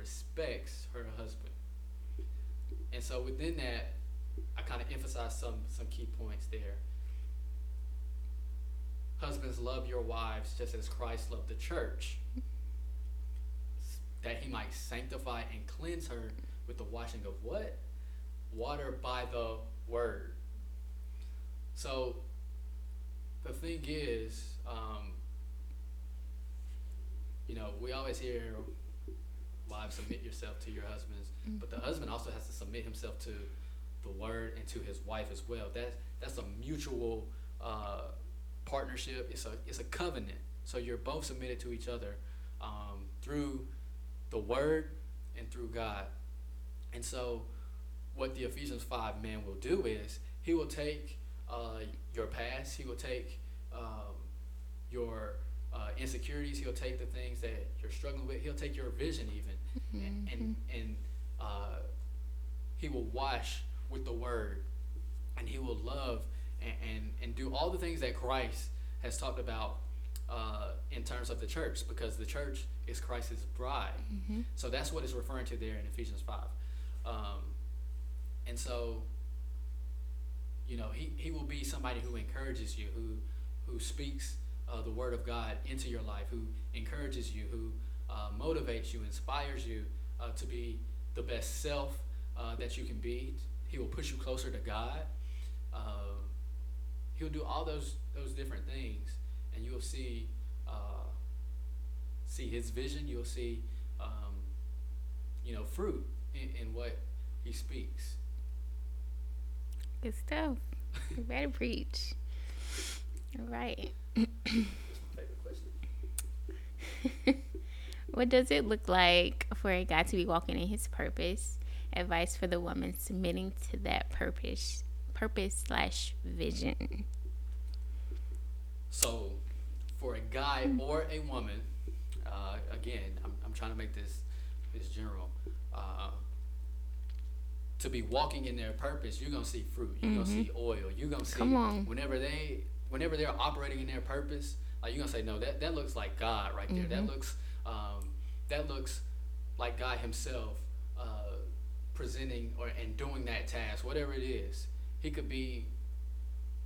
respects her husband. And so within that, I kind of emphasize some some key points there. Husbands, love your wives just as Christ loved the church, that he might sanctify and cleanse her with the washing of what? Water by the word. So the thing is, um, you know, we always hear wives submit yourself to your husbands, but the husband also has to submit himself to the word and to his wife as well. That that's a mutual uh, partnership. It's a it's a covenant. So you're both submitted to each other um, through the word and through God. And so, what the Ephesians five man will do is he will take uh, your past. He will take um, your uh, insecurities. He'll take the things that you're struggling with. He'll take your vision even, and and, and uh, he will wash with the word, and he will love and, and, and do all the things that Christ has talked about uh, in terms of the church, because the church is Christ's bride. So that's what it's referring to there in Ephesians five, um, and so you know he, he will be somebody who encourages you who who speaks uh, the word of god into your life who encourages you who uh, motivates you inspires you uh, to be the best self uh, that you can be he will push you closer to god um, he'll do all those those different things and you'll see uh, see his vision you'll see um, you know fruit in, in what he speaks Good stuff. You better preach. All right. favorite question What does it look like for a guy to be walking in his purpose? Advice for the woman submitting to that purpose, purpose slash vision. So, for a guy or a woman, uh, again, I'm, I'm trying to make this this general. Uh, to be walking in their purpose, you're gonna see fruit. You're gonna see oil. You're gonna see Come on. whenever they whenever they're operating in their purpose, like you're gonna say, no, that that looks like God right there. That looks um, that looks like God Himself uh, presenting or and doing that task, whatever it is. He could be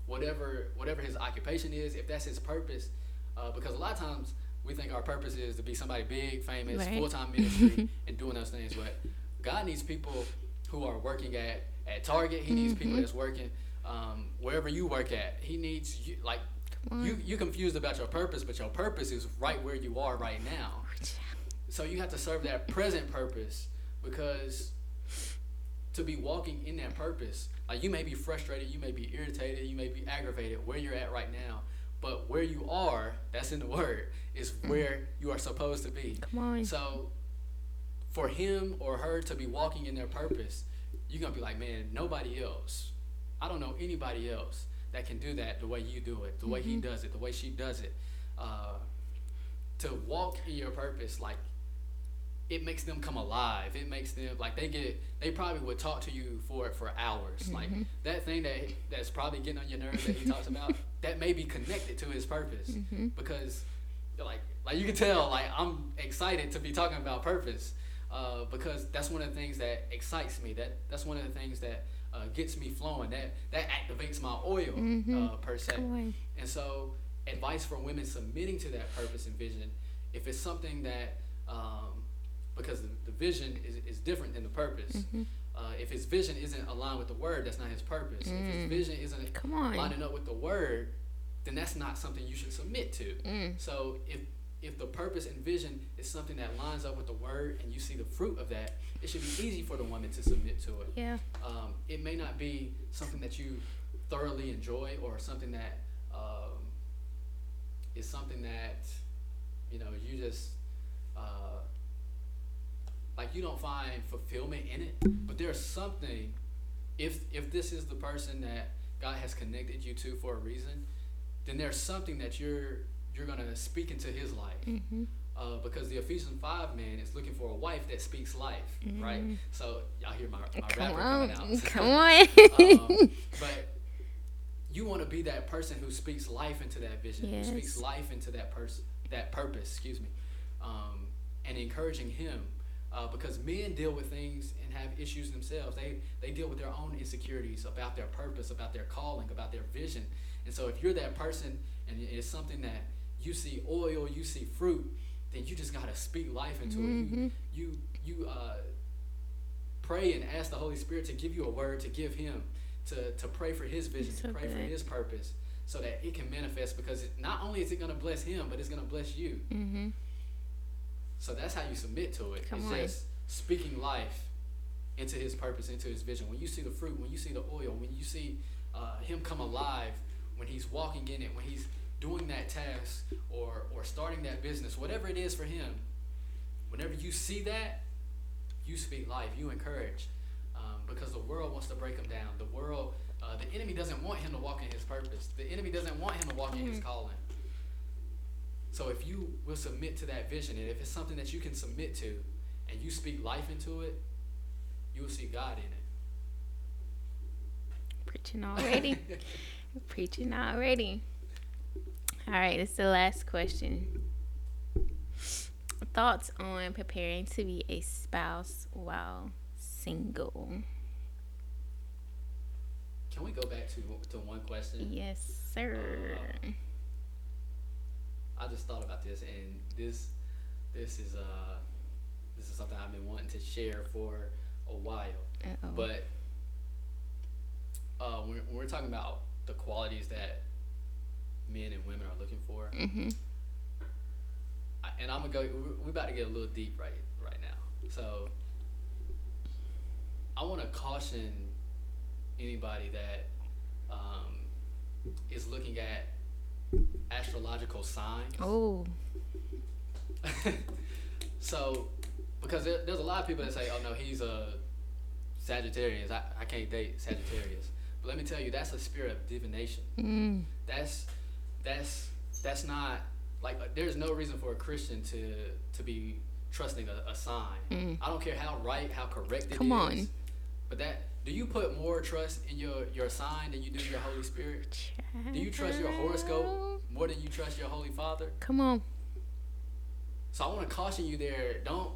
whatever whatever his occupation is, if that's his purpose, uh, because a lot of times we think our purpose is to be somebody big, famous, Right. full time ministry, and doing those things. But God needs people who are working at at Target. He needs people Mhm. that's working um, wherever you work at. He needs you like you you confused about your purpose, but your purpose is right where you are right now. So you have to serve that present purpose because to be walking in that purpose, like you may be frustrated, you may be irritated, you may be aggravated where you're at right now, but where you are, that's in the word, is where you are supposed to be. Come on. So for him or her to be walking in their purpose, you're gonna be like, man, nobody else. I don't know anybody else that can do that the way you do it, the way he does it, the way she does it. Uh, to walk in your purpose, like it makes them come alive. It makes them like they get. They probably would talk to you for it for hours. Like that thing that that's probably getting on your nerves that he talks about. That may be connected to his purpose because, like, like you can tell, like I'm excited to be talking about purpose uh, because that's one of the things that excites me. That that's one of the things that uh, gets me flowing. That that activates my oil uh, per se. And so, advice for women submitting to that purpose and vision, if it's something that, um, because the, the vision is, is different than the purpose. Mm-hmm. Uh, if his vision isn't aligned with the word, that's not his purpose. If his vision isn't Mm. Come on. lining up with the word, then that's not something you should submit to. Mm. So if if the purpose and vision is something that lines up with the word and you see the fruit of that, it should be easy for the woman to submit to it Yeah. um, it may not be something that you thoroughly enjoy or something that um, is something that you know you just uh, like you don't find fulfillment in it but there's something if if this is the person that god has connected you to for a reason then there's something that you're you're gonna speak into his life Mm-hmm. uh, because the Ephesians five man is looking for a wife that speaks life, right? So y'all hear my, my Come rapper on. coming out. Come on. um, but you want to be that person who speaks life into that vision, Yes. who speaks life into that person, that purpose. Excuse me, um, and encouraging him. Uh, because men deal with things and have issues themselves. They they deal with their own insecurities about their purpose, about their calling, about their vision. And so if you're that person and it's something that you see oil, you see fruit, then you just gotta speak life into Mhm. it. You you you uh, pray and ask the Holy Spirit to give you a word to give him to to pray for his vision, So to pray for his purpose, so that it can manifest. Because it, not only is it gonna bless him, but it's gonna bless you. mm-hmm. So that's how you submit to it. Come it's on. just speaking life into his purpose, into his vision. When you see the fruit, when you see the oil, when you see uh, him come alive, when he's walking in it, when he's doing that task or or starting that business, whatever it is for him, whenever you see that, you speak life, you encourage, um, because the world wants to break him down. The world, uh, the enemy doesn't want him to walk in his purpose. The enemy doesn't want him to walk in his calling. So if you will submit to that vision, and if it's something that you can submit to, and you speak life into it, you will see God in it. Preaching already. Preaching already. All right, it's the last question. Thoughts on preparing to be a spouse while single? Can we go back to to one question? Yes, sir. Um, I just thought about this, and this this is uh this is something I've been wanting to share for a while. Uh-oh. But uh, when, when we're talking about the qualities that men and women are looking for, mm-hmm. I, and I'm gonna go. We're, we're about to get a little deep right right now. So I want to caution anybody that um, is looking at astrological signs. Oh, so, because there, there's a lot of people that say, "Oh no, he's a Sagittarius. I, I can't date Sagittarius." But let me tell you, that's a spirit of divination. mm. That's that's that's not like uh, there's no reason for a Christian to to be trusting a, a sign. Mm. I don't care how right, how correct it is. Come on. But that do you put more trust in your your sign than you do your Holy Spirit? Do you trust your horoscope more than you trust your Holy Father? Come on. So I want to caution you there. Don't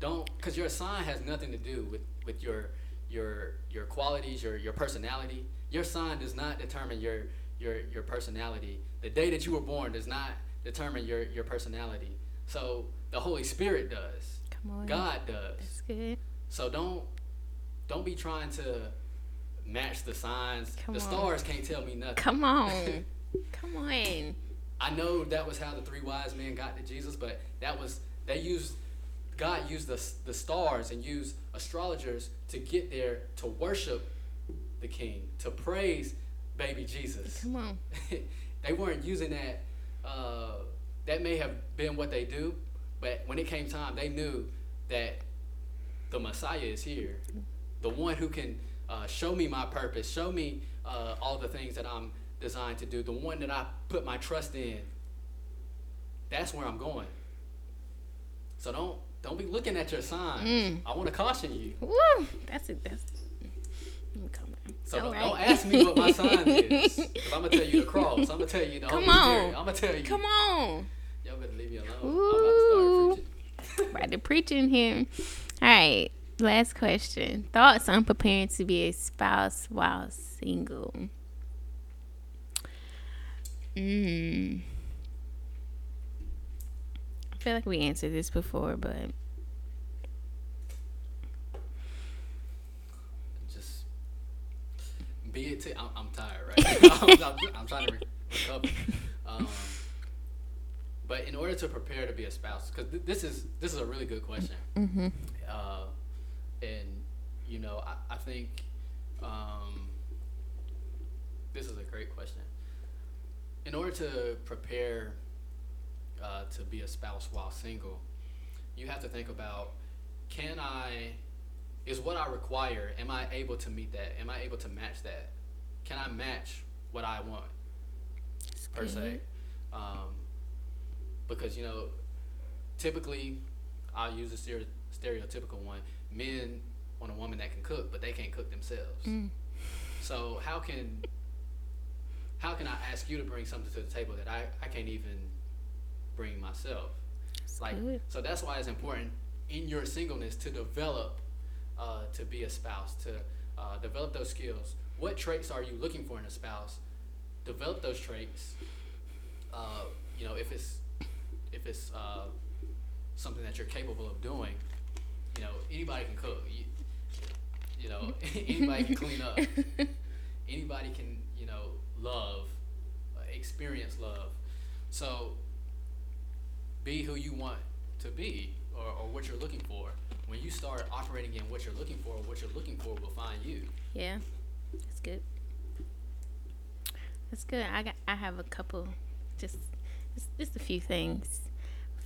don't because your sign has nothing to do with with your your your qualities, your your personality. Your sign does not determine your your your personality. The day that you were born does not determine your your personality. So the Holy Spirit does. Come on. God does. That's good. So don't don't be trying to match the signs. Come the on. stars can't tell me nothing. Come on. Come on. I know that was how the three wise men got to Jesus, but that was they used God used the the stars and used astrologers to get there to worship the King, to praise baby Jesus. Come on. they weren't using that. Uh, that may have been what they do, but when it came time, they knew that the Messiah is here, the one who can uh, show me my purpose, show me uh, all the things that I'm designed to do, the one that I put my trust in. That's where I'm going. So don't don't be looking at your signs. Mm. I want to caution you. Woo! That's it. That's. Let me calm down. So don't, right. don't ask me what my sign is. Because I'm to tell you the cross. I'm to tell you the Come Holy on. Spirit. I'm to tell you. Come on. Y'all better leave me alone. Ooh. I'm about to start preaching. About to preaching here. All right. Last question. Thoughts on preparing to be a spouse while single? Mm. I feel like we answered this before, but Just be it. T- I'm, I'm tired, right? I'm, I'm, I'm trying to re- recover. Um, but in order to prepare to be a spouse, because th- this is this is a really good question, mm-hmm. uh, and you know I, I think um, this is a great question. In order to prepare uh, to be a spouse while single, you have to think about can I is what I require, am I able to meet that? Am I able to match that? Can I match what I want per se? Um, because you know, typically, I'll use a stereotypical one: men want a woman that can cook, but they can't cook themselves. Mm. So how can how can I ask you to bring something to the table that I, I can't even bring myself? Like good. so that's why it's important in your singleness to develop uh, to be a spouse, to uh, develop those skills. What traits are you looking for in a spouse? Develop those traits. Uh, you know, if it's if it's uh, something that you're capable of doing, you know, anybody can cook. You, you know, anybody can clean up. Anybody can, you know, love, uh, experience love. So, be who you want to be or, or what you're looking for. When you start operating in what you're looking for, what you're looking for will find you. Yeah, that's good. That's good. I got. I have a couple, just, just, just a few things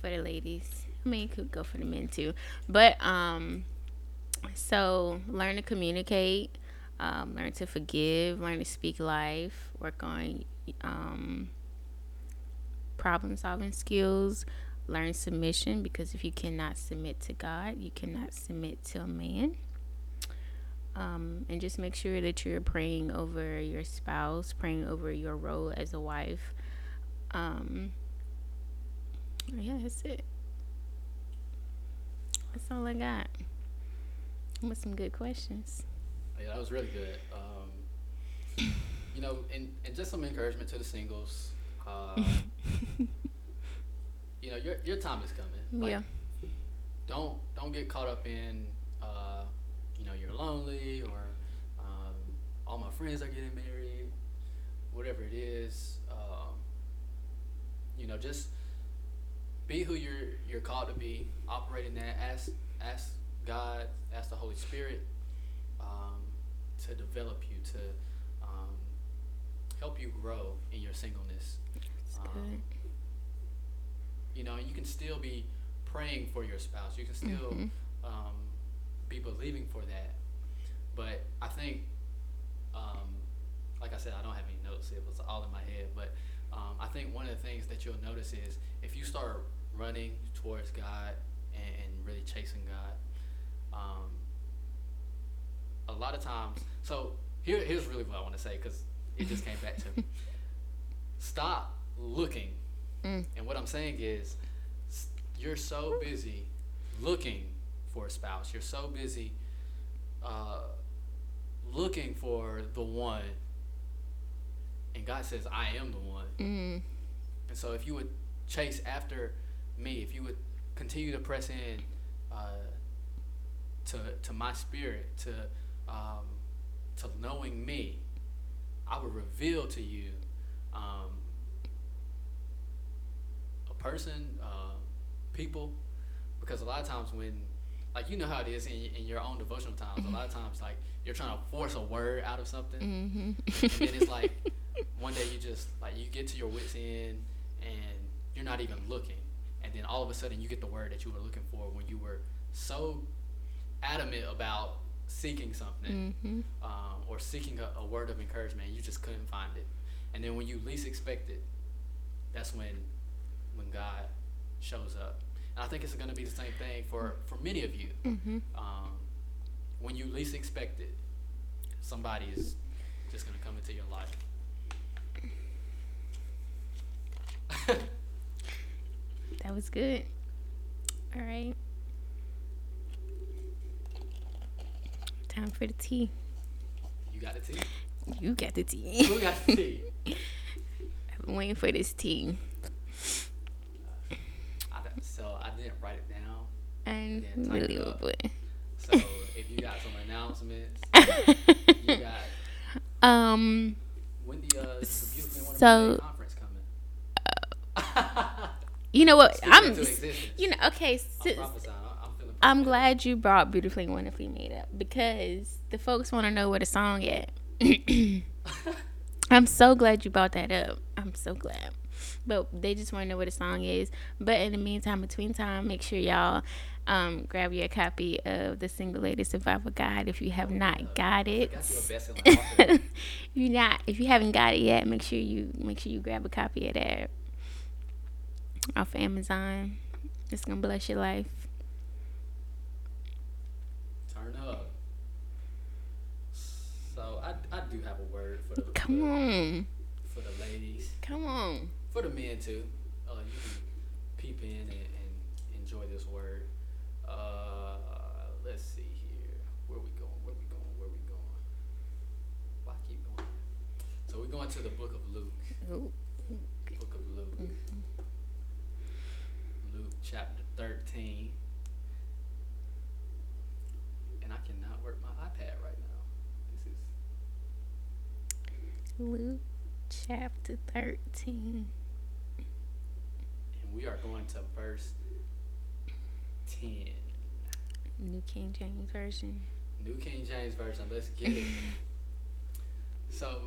for the ladies. I mean, could go for the men too, but um, so learn to communicate, um, learn to forgive, learn to speak life, work on um, problem solving skills, learn submission because if you cannot submit to God, you cannot submit to a man um, and just make sure that you're praying over your spouse, praying over your role as a wife. Um, yeah, that's it. That's all I got. With some good questions. Yeah, that was really good. Um, you know, and, and just some encouragement to the singles. Uh, you know, your your time is coming. Like, yeah. Don't don't get caught up in, uh, you know, you're lonely or um, all my friends are getting married, whatever it is. Um, you know, just be who you're you're called to be. Operate in that. Ask ask God, ask the Holy Spirit um, to develop you to um, help you grow in your singleness. Um, you know, you can still be praying for your spouse. You can still Mhm. um, be believing for that. But I think, um, like I said, I don't have any notes. It was all in my head. But um, I think one of the things that you'll notice is if you start running towards God and, and really chasing God, um, a lot of times. So here, here's really what I want to say because it just came back to me. Stop looking Mm. and what I'm saying is, you're so busy looking for a spouse. You're so busy uh, looking for the one, and God says, "I am the one." Mm. And so, if you would chase after me, if you would continue to press in uh, to to my spirit, to um, to knowing me, I would reveal to you um, a person, uh, people, because a lot of times when like you know how it is in, in your own devotional times. A lot of times, like you're trying to force a word out of something, Mm-hmm. and then it's like one day you just like you get to your wits end and you're not even looking, then all of a sudden you get the word that you were looking for when you were so adamant about seeking something mm-hmm. um, or seeking a, a word of encouragement, you just couldn't find it, and then when you least expect it, that's when when God shows up. And I think it's going to be the same thing for for many of you. Mm-hmm. Um, when you least expect it, somebody is just going to come into your life. That was good. All right. Time for the tea. you got the tea? You got the tea. Who got the tea? I've been waiting for this tea. I, don't- so I didn't write it down. And Yeah, really it So if you got some announcements, you got um. when the, uh, the Beautifully So- conference coming. You know what? I'm. You know. Okay. I'm. I'm, I'm. I'm glad you brought "Beautifully Wonderfully Made Up" because the folks want to know where the song at. I'm so glad you brought that up. I'm so glad. But they just want to know what the song is. But in the meantime, between time, make sure y'all um, grab your copy of the Single Lady Survival Guide if you have not got it. You a best-selling author. if you not, if you haven't got it yet, make sure you make sure you grab a copy of that off Amazon. It's gonna bless your life. Turn up. So I, I do have a word for the Come for, on, for the ladies, come on. for the men too. Uh, you can peep in and, and enjoy this word. Uh, let's see here. Where we going? Where we going? Where we going? Why keep going? So we're going to the book of Luke. Ooh. Book of Luke. Luke chapter 13. And I cannot work my iPad right now. This is Luke chapter 13. and we are going to verse 10. New King James Version. New King James Version. Let's get it. So,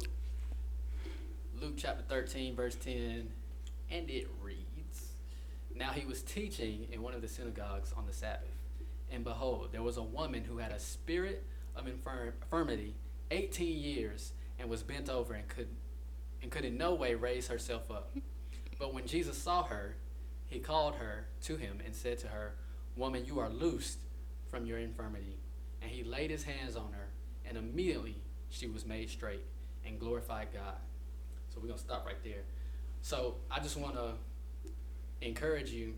Luke chapter 13, verse 10, and it reads Now he was teaching in one of the synagogues on the Sabbath. And behold, there was a woman who had a spirit of infirm- infirmity 18 years and was bent over and could, and could in no way raise herself up. But when Jesus saw her, he called her to him and said to her, Woman, you are loosed from your infirmity. And he laid his hands on her, and immediately she was made straight and glorified God. So we're going to stop right there. So I just want to encourage you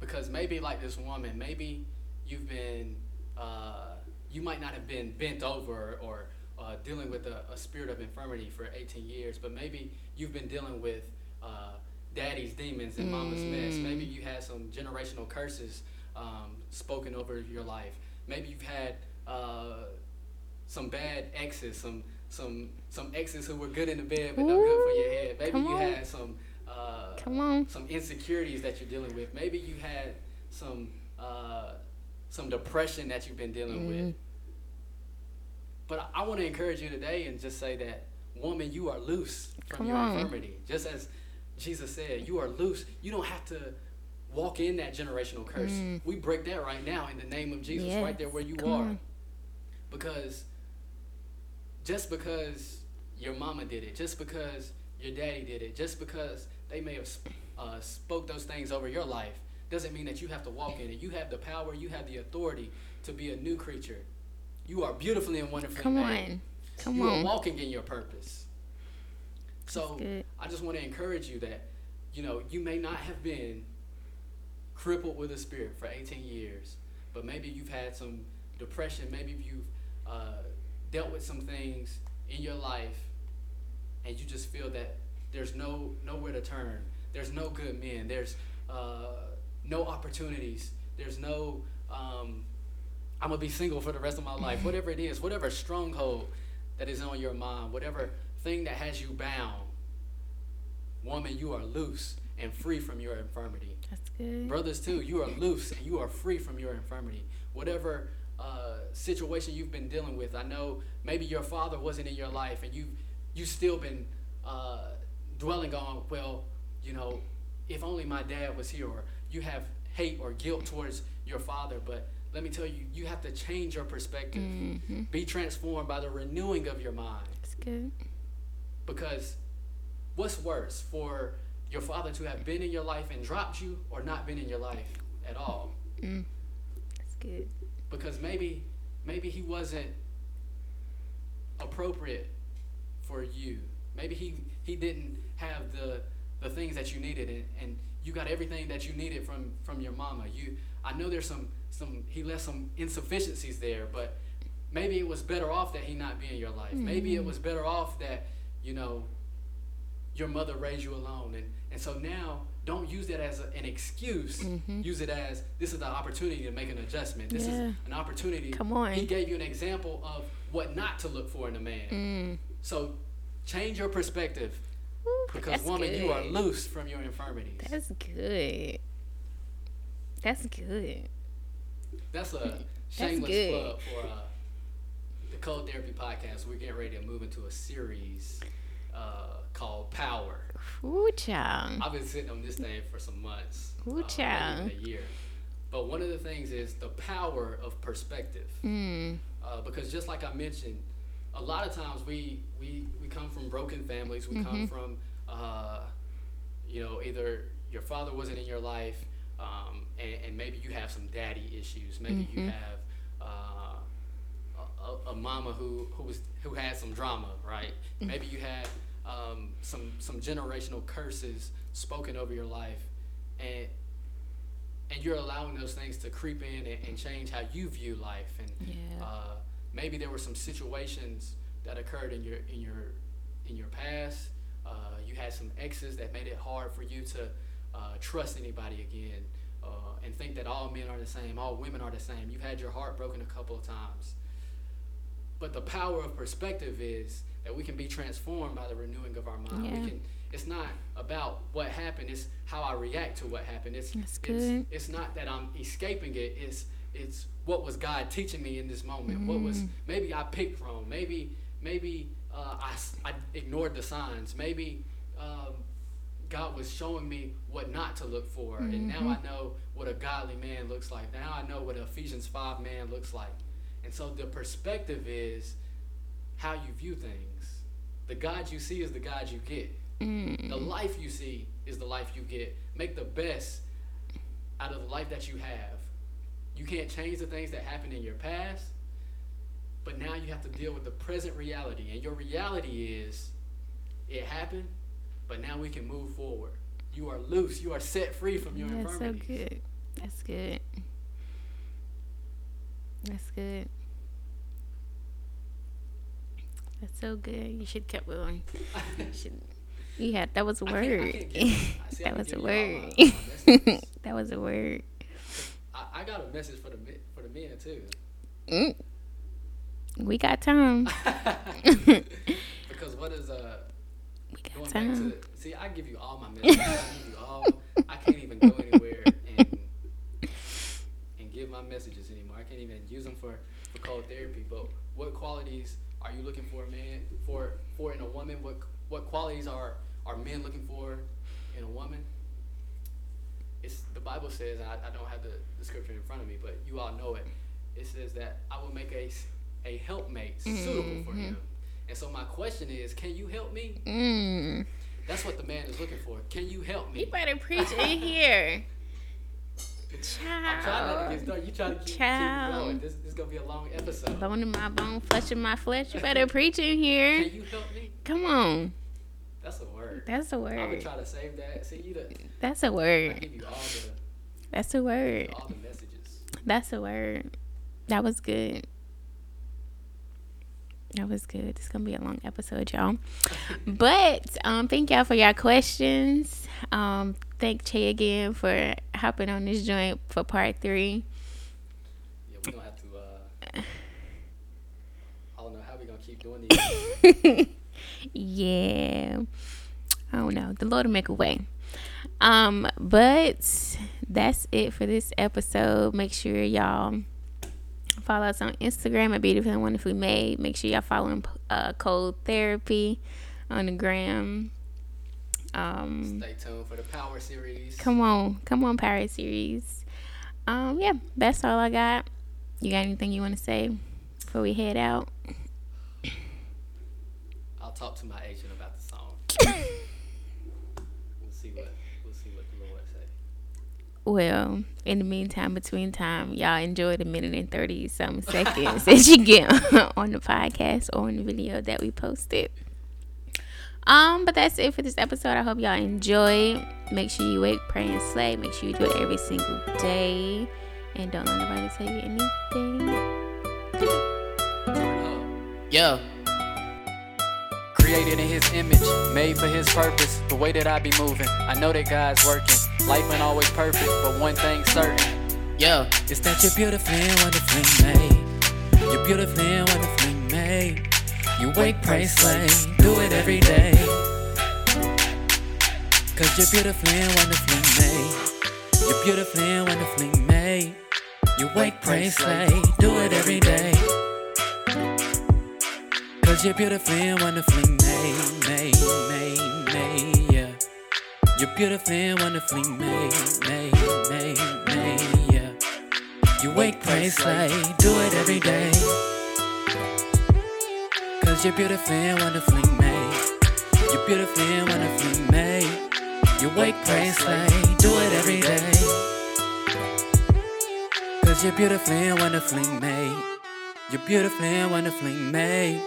because maybe, like this woman, maybe you've been, uh, you might not have been bent over or uh, dealing with a, a spirit of infirmity for 18 years, but maybe you've been dealing with uh, daddy's demons and mama's mess. Mm. Maybe you had some generational curses um, spoken over your life. Maybe you've had uh, some bad exes, some some some exes who were good in the bed but no good for your head. Maybe you on. had some uh, Come on. some insecurities that you're dealing with. Maybe you had some uh, some depression that you've been dealing Mm. with. But I, I want to encourage you today and just say that, woman, you are loose from Come your on. infirmity. Just as Jesus said, you are loose. You don't have to walk in that generational curse. Mm. We break that right now in the name of Jesus, Yes. right there where you Come are. on. Because just because your mama did it, just because your daddy did it, just because they may have uh, spoke those things over your life, doesn't mean that you have to walk in it. You have the power, you have the authority to be a new creature. You are beautifully and wonderfully Come made. on. Come you on. are walking in your purpose. So. I just want to encourage you that, you know, you may not have been crippled with a spirit for 18 years, but maybe you've had some depression. Maybe you've uh, dealt with some things in your life and you just feel that there's no nowhere to turn. There's no good men. There's uh, no opportunities. There's no um, I'm gonna be single for the rest of my life. Whatever it is, whatever stronghold that is on your mind, whatever thing that has you bound, woman, you are loose and free from your infirmity. That's good. Brothers too, you are loose and you are free from your infirmity. Whatever uh, situation you've been dealing with, I know maybe your father wasn't in your life and you you still been uh, dwelling on well, you know, if only my dad was here, or you have hate or guilt towards your father, but let me tell you, you have to change your perspective. Mm-hmm. Be transformed by the renewing of your mind. That's good. Because what's worse, for your father to have been in your life and dropped you, or not been in your life at all? Mm. That's good. Because maybe, maybe he wasn't appropriate for you. Maybe he he didn't have the the things that you needed, and, and you got everything that you needed from from your mama. You, I know there's some some he left some insufficiencies there, but maybe it was better off that he not be in your life. Maybe it was better off that you know your mother raised you alone, and and so now don't use that as a, an excuse. Mhm. Use it as this is the opportunity to make an adjustment. This Yeah. is an opportunity. Come on. He gave you an example of what not to look for in a man. Mm. So change your perspective because that's woman, you are loose from your infirmities. That's good. That's good. That's a shameless good. plug for uh, the Cole Therapy Podcast. We're getting ready to move into a series uh, called Power. Ooh, child. I've been sitting on this thing for some months, Ooh, uh, child. a year. But one of the things is the power of perspective. Mm. uh, because just like I mentioned, a lot of times we we, we come from broken families. We come Mhm. from uh, you know either your father wasn't in your life, um, and, and maybe you have some daddy issues. Maybe you Mhm. have uh, a, a, mama who who was who had some drama, right? Maybe you had um, some some generational curses spoken over your life, and and you're allowing those things to creep in and, and change how you view life and Yeah. uh, maybe there were some situations that occurred in your in your in your past. Uh, you had some exes that made it hard for you to uh, trust anybody again. Uh, and think that all men are the same all women are the same. You've had your heart broken a couple of times. But the power of perspective is that we can be transformed by the renewing of our mind. Yeah. we can it's not about what happened it's how i react to what happened. It's That's it's, good. it's not that i'm escaping it it's it's what was god teaching me in this moment? What was Mm. maybe i picked wrong? Maybe maybe uh, I, I ignored the signs. Maybe um, god was showing me what not to look for. And now i know what a godly man looks like. Now i know what an ephesians 5 man looks like. And so the perspective is how you view things. The god you see is the god you get. Mm. the life you see is the life you get. Make the best out of the life that you have. You can't change the things that happened in your past, but now you have to deal with the present reality. And your reality is it happened, but now we can move forward. You are loose. You are set free from your That's so good. That's good. That's good. That's so good. You should kept going. You should. You had that was a I word. can't I see, I that was a give you all my- word. my that was a word. I, I got a message for the for the men too. Mm. We got time. because what is uh We got going back time. to see I give you all my messages. I give you all I can't even go anywhere and and give my messages anymore. I can't even use them for, for Cole Therapy. But what qualities are you looking for, man? For for in a woman, what what qualities are are men looking for in a woman? It's the Bible says I, I don't have the, the scripture in front of me, but you all know it. It says that I will make a a helpmate suitable for Mhm. him. And so my question is, can you help me? Mm. That's what the man is looking for. Can you help me? You better preach in here. I'm trying to get Child. started. You trying to keep, keep going. This, this is gonna be a long episode. Bone in my bone, flesh in my flesh. You better preach in here. Can you help me? Come on. That's a word. That's a I'm gonna word. try to save that. See you. The, That's a I word. give you all the That's a word. all the messages. That's a word. That was good. That was good. It's gonna be a long episode, y'all. But um, thank y'all for your questions. Um, thank Che again for hopping on this joint for part three. Yeah, we're gonna have to. Uh, I don't know how we're gonna keep doing these. Yeah. I don't know. The Lord will make a way. Um, but that's it for this episode. Make sure y'all follow us on Instagram at Beautiful and Wonderfully Made. Make sure y'all following uh, Cole Therapy on the gram. Um, Stay tuned for the Power series. come on, come on, Power Series. Um, yeah, that's all I got. You got anything you want to say before we head out? Talk to my agent about the song. we'll see what we'll see what the Lord say. Well, in the meantime, between time, y'all enjoy the minute and 30 some seconds that you get on the podcast or on the video that we posted. Um, but that's it for this episode. I hope y'all enjoy. Make sure you wake, pray, and slay. Make sure you do it every single day. And don't let nobody tell you anything. Yeah. Created in his image, made for his purpose. The way that I be moving, I know that God's working. Life ain't always perfect, but one thing's certain. Yeah, it's that you're beautifully and wonderfully made. You're beautifully and wonderfully made. You wake, pray, slay, do it every day. Cause you're beautifully and wonderfully made. You're beautifully and wonderfully made. You wake, pray, slay, do it every day. Cause you're beautifully and wonderfully made, made, made, made, yeah. You're beautifully and wonderfully made, made, made, made, yeah. You wake, pray, slay, do it every day. Cause you're beautifully and wonderfully made. You're beautifully and wonderfully made. You wake, pray, slay, do it every day. Cause you're beautifully and wonderfully made. You're beautifully and wonderfully made.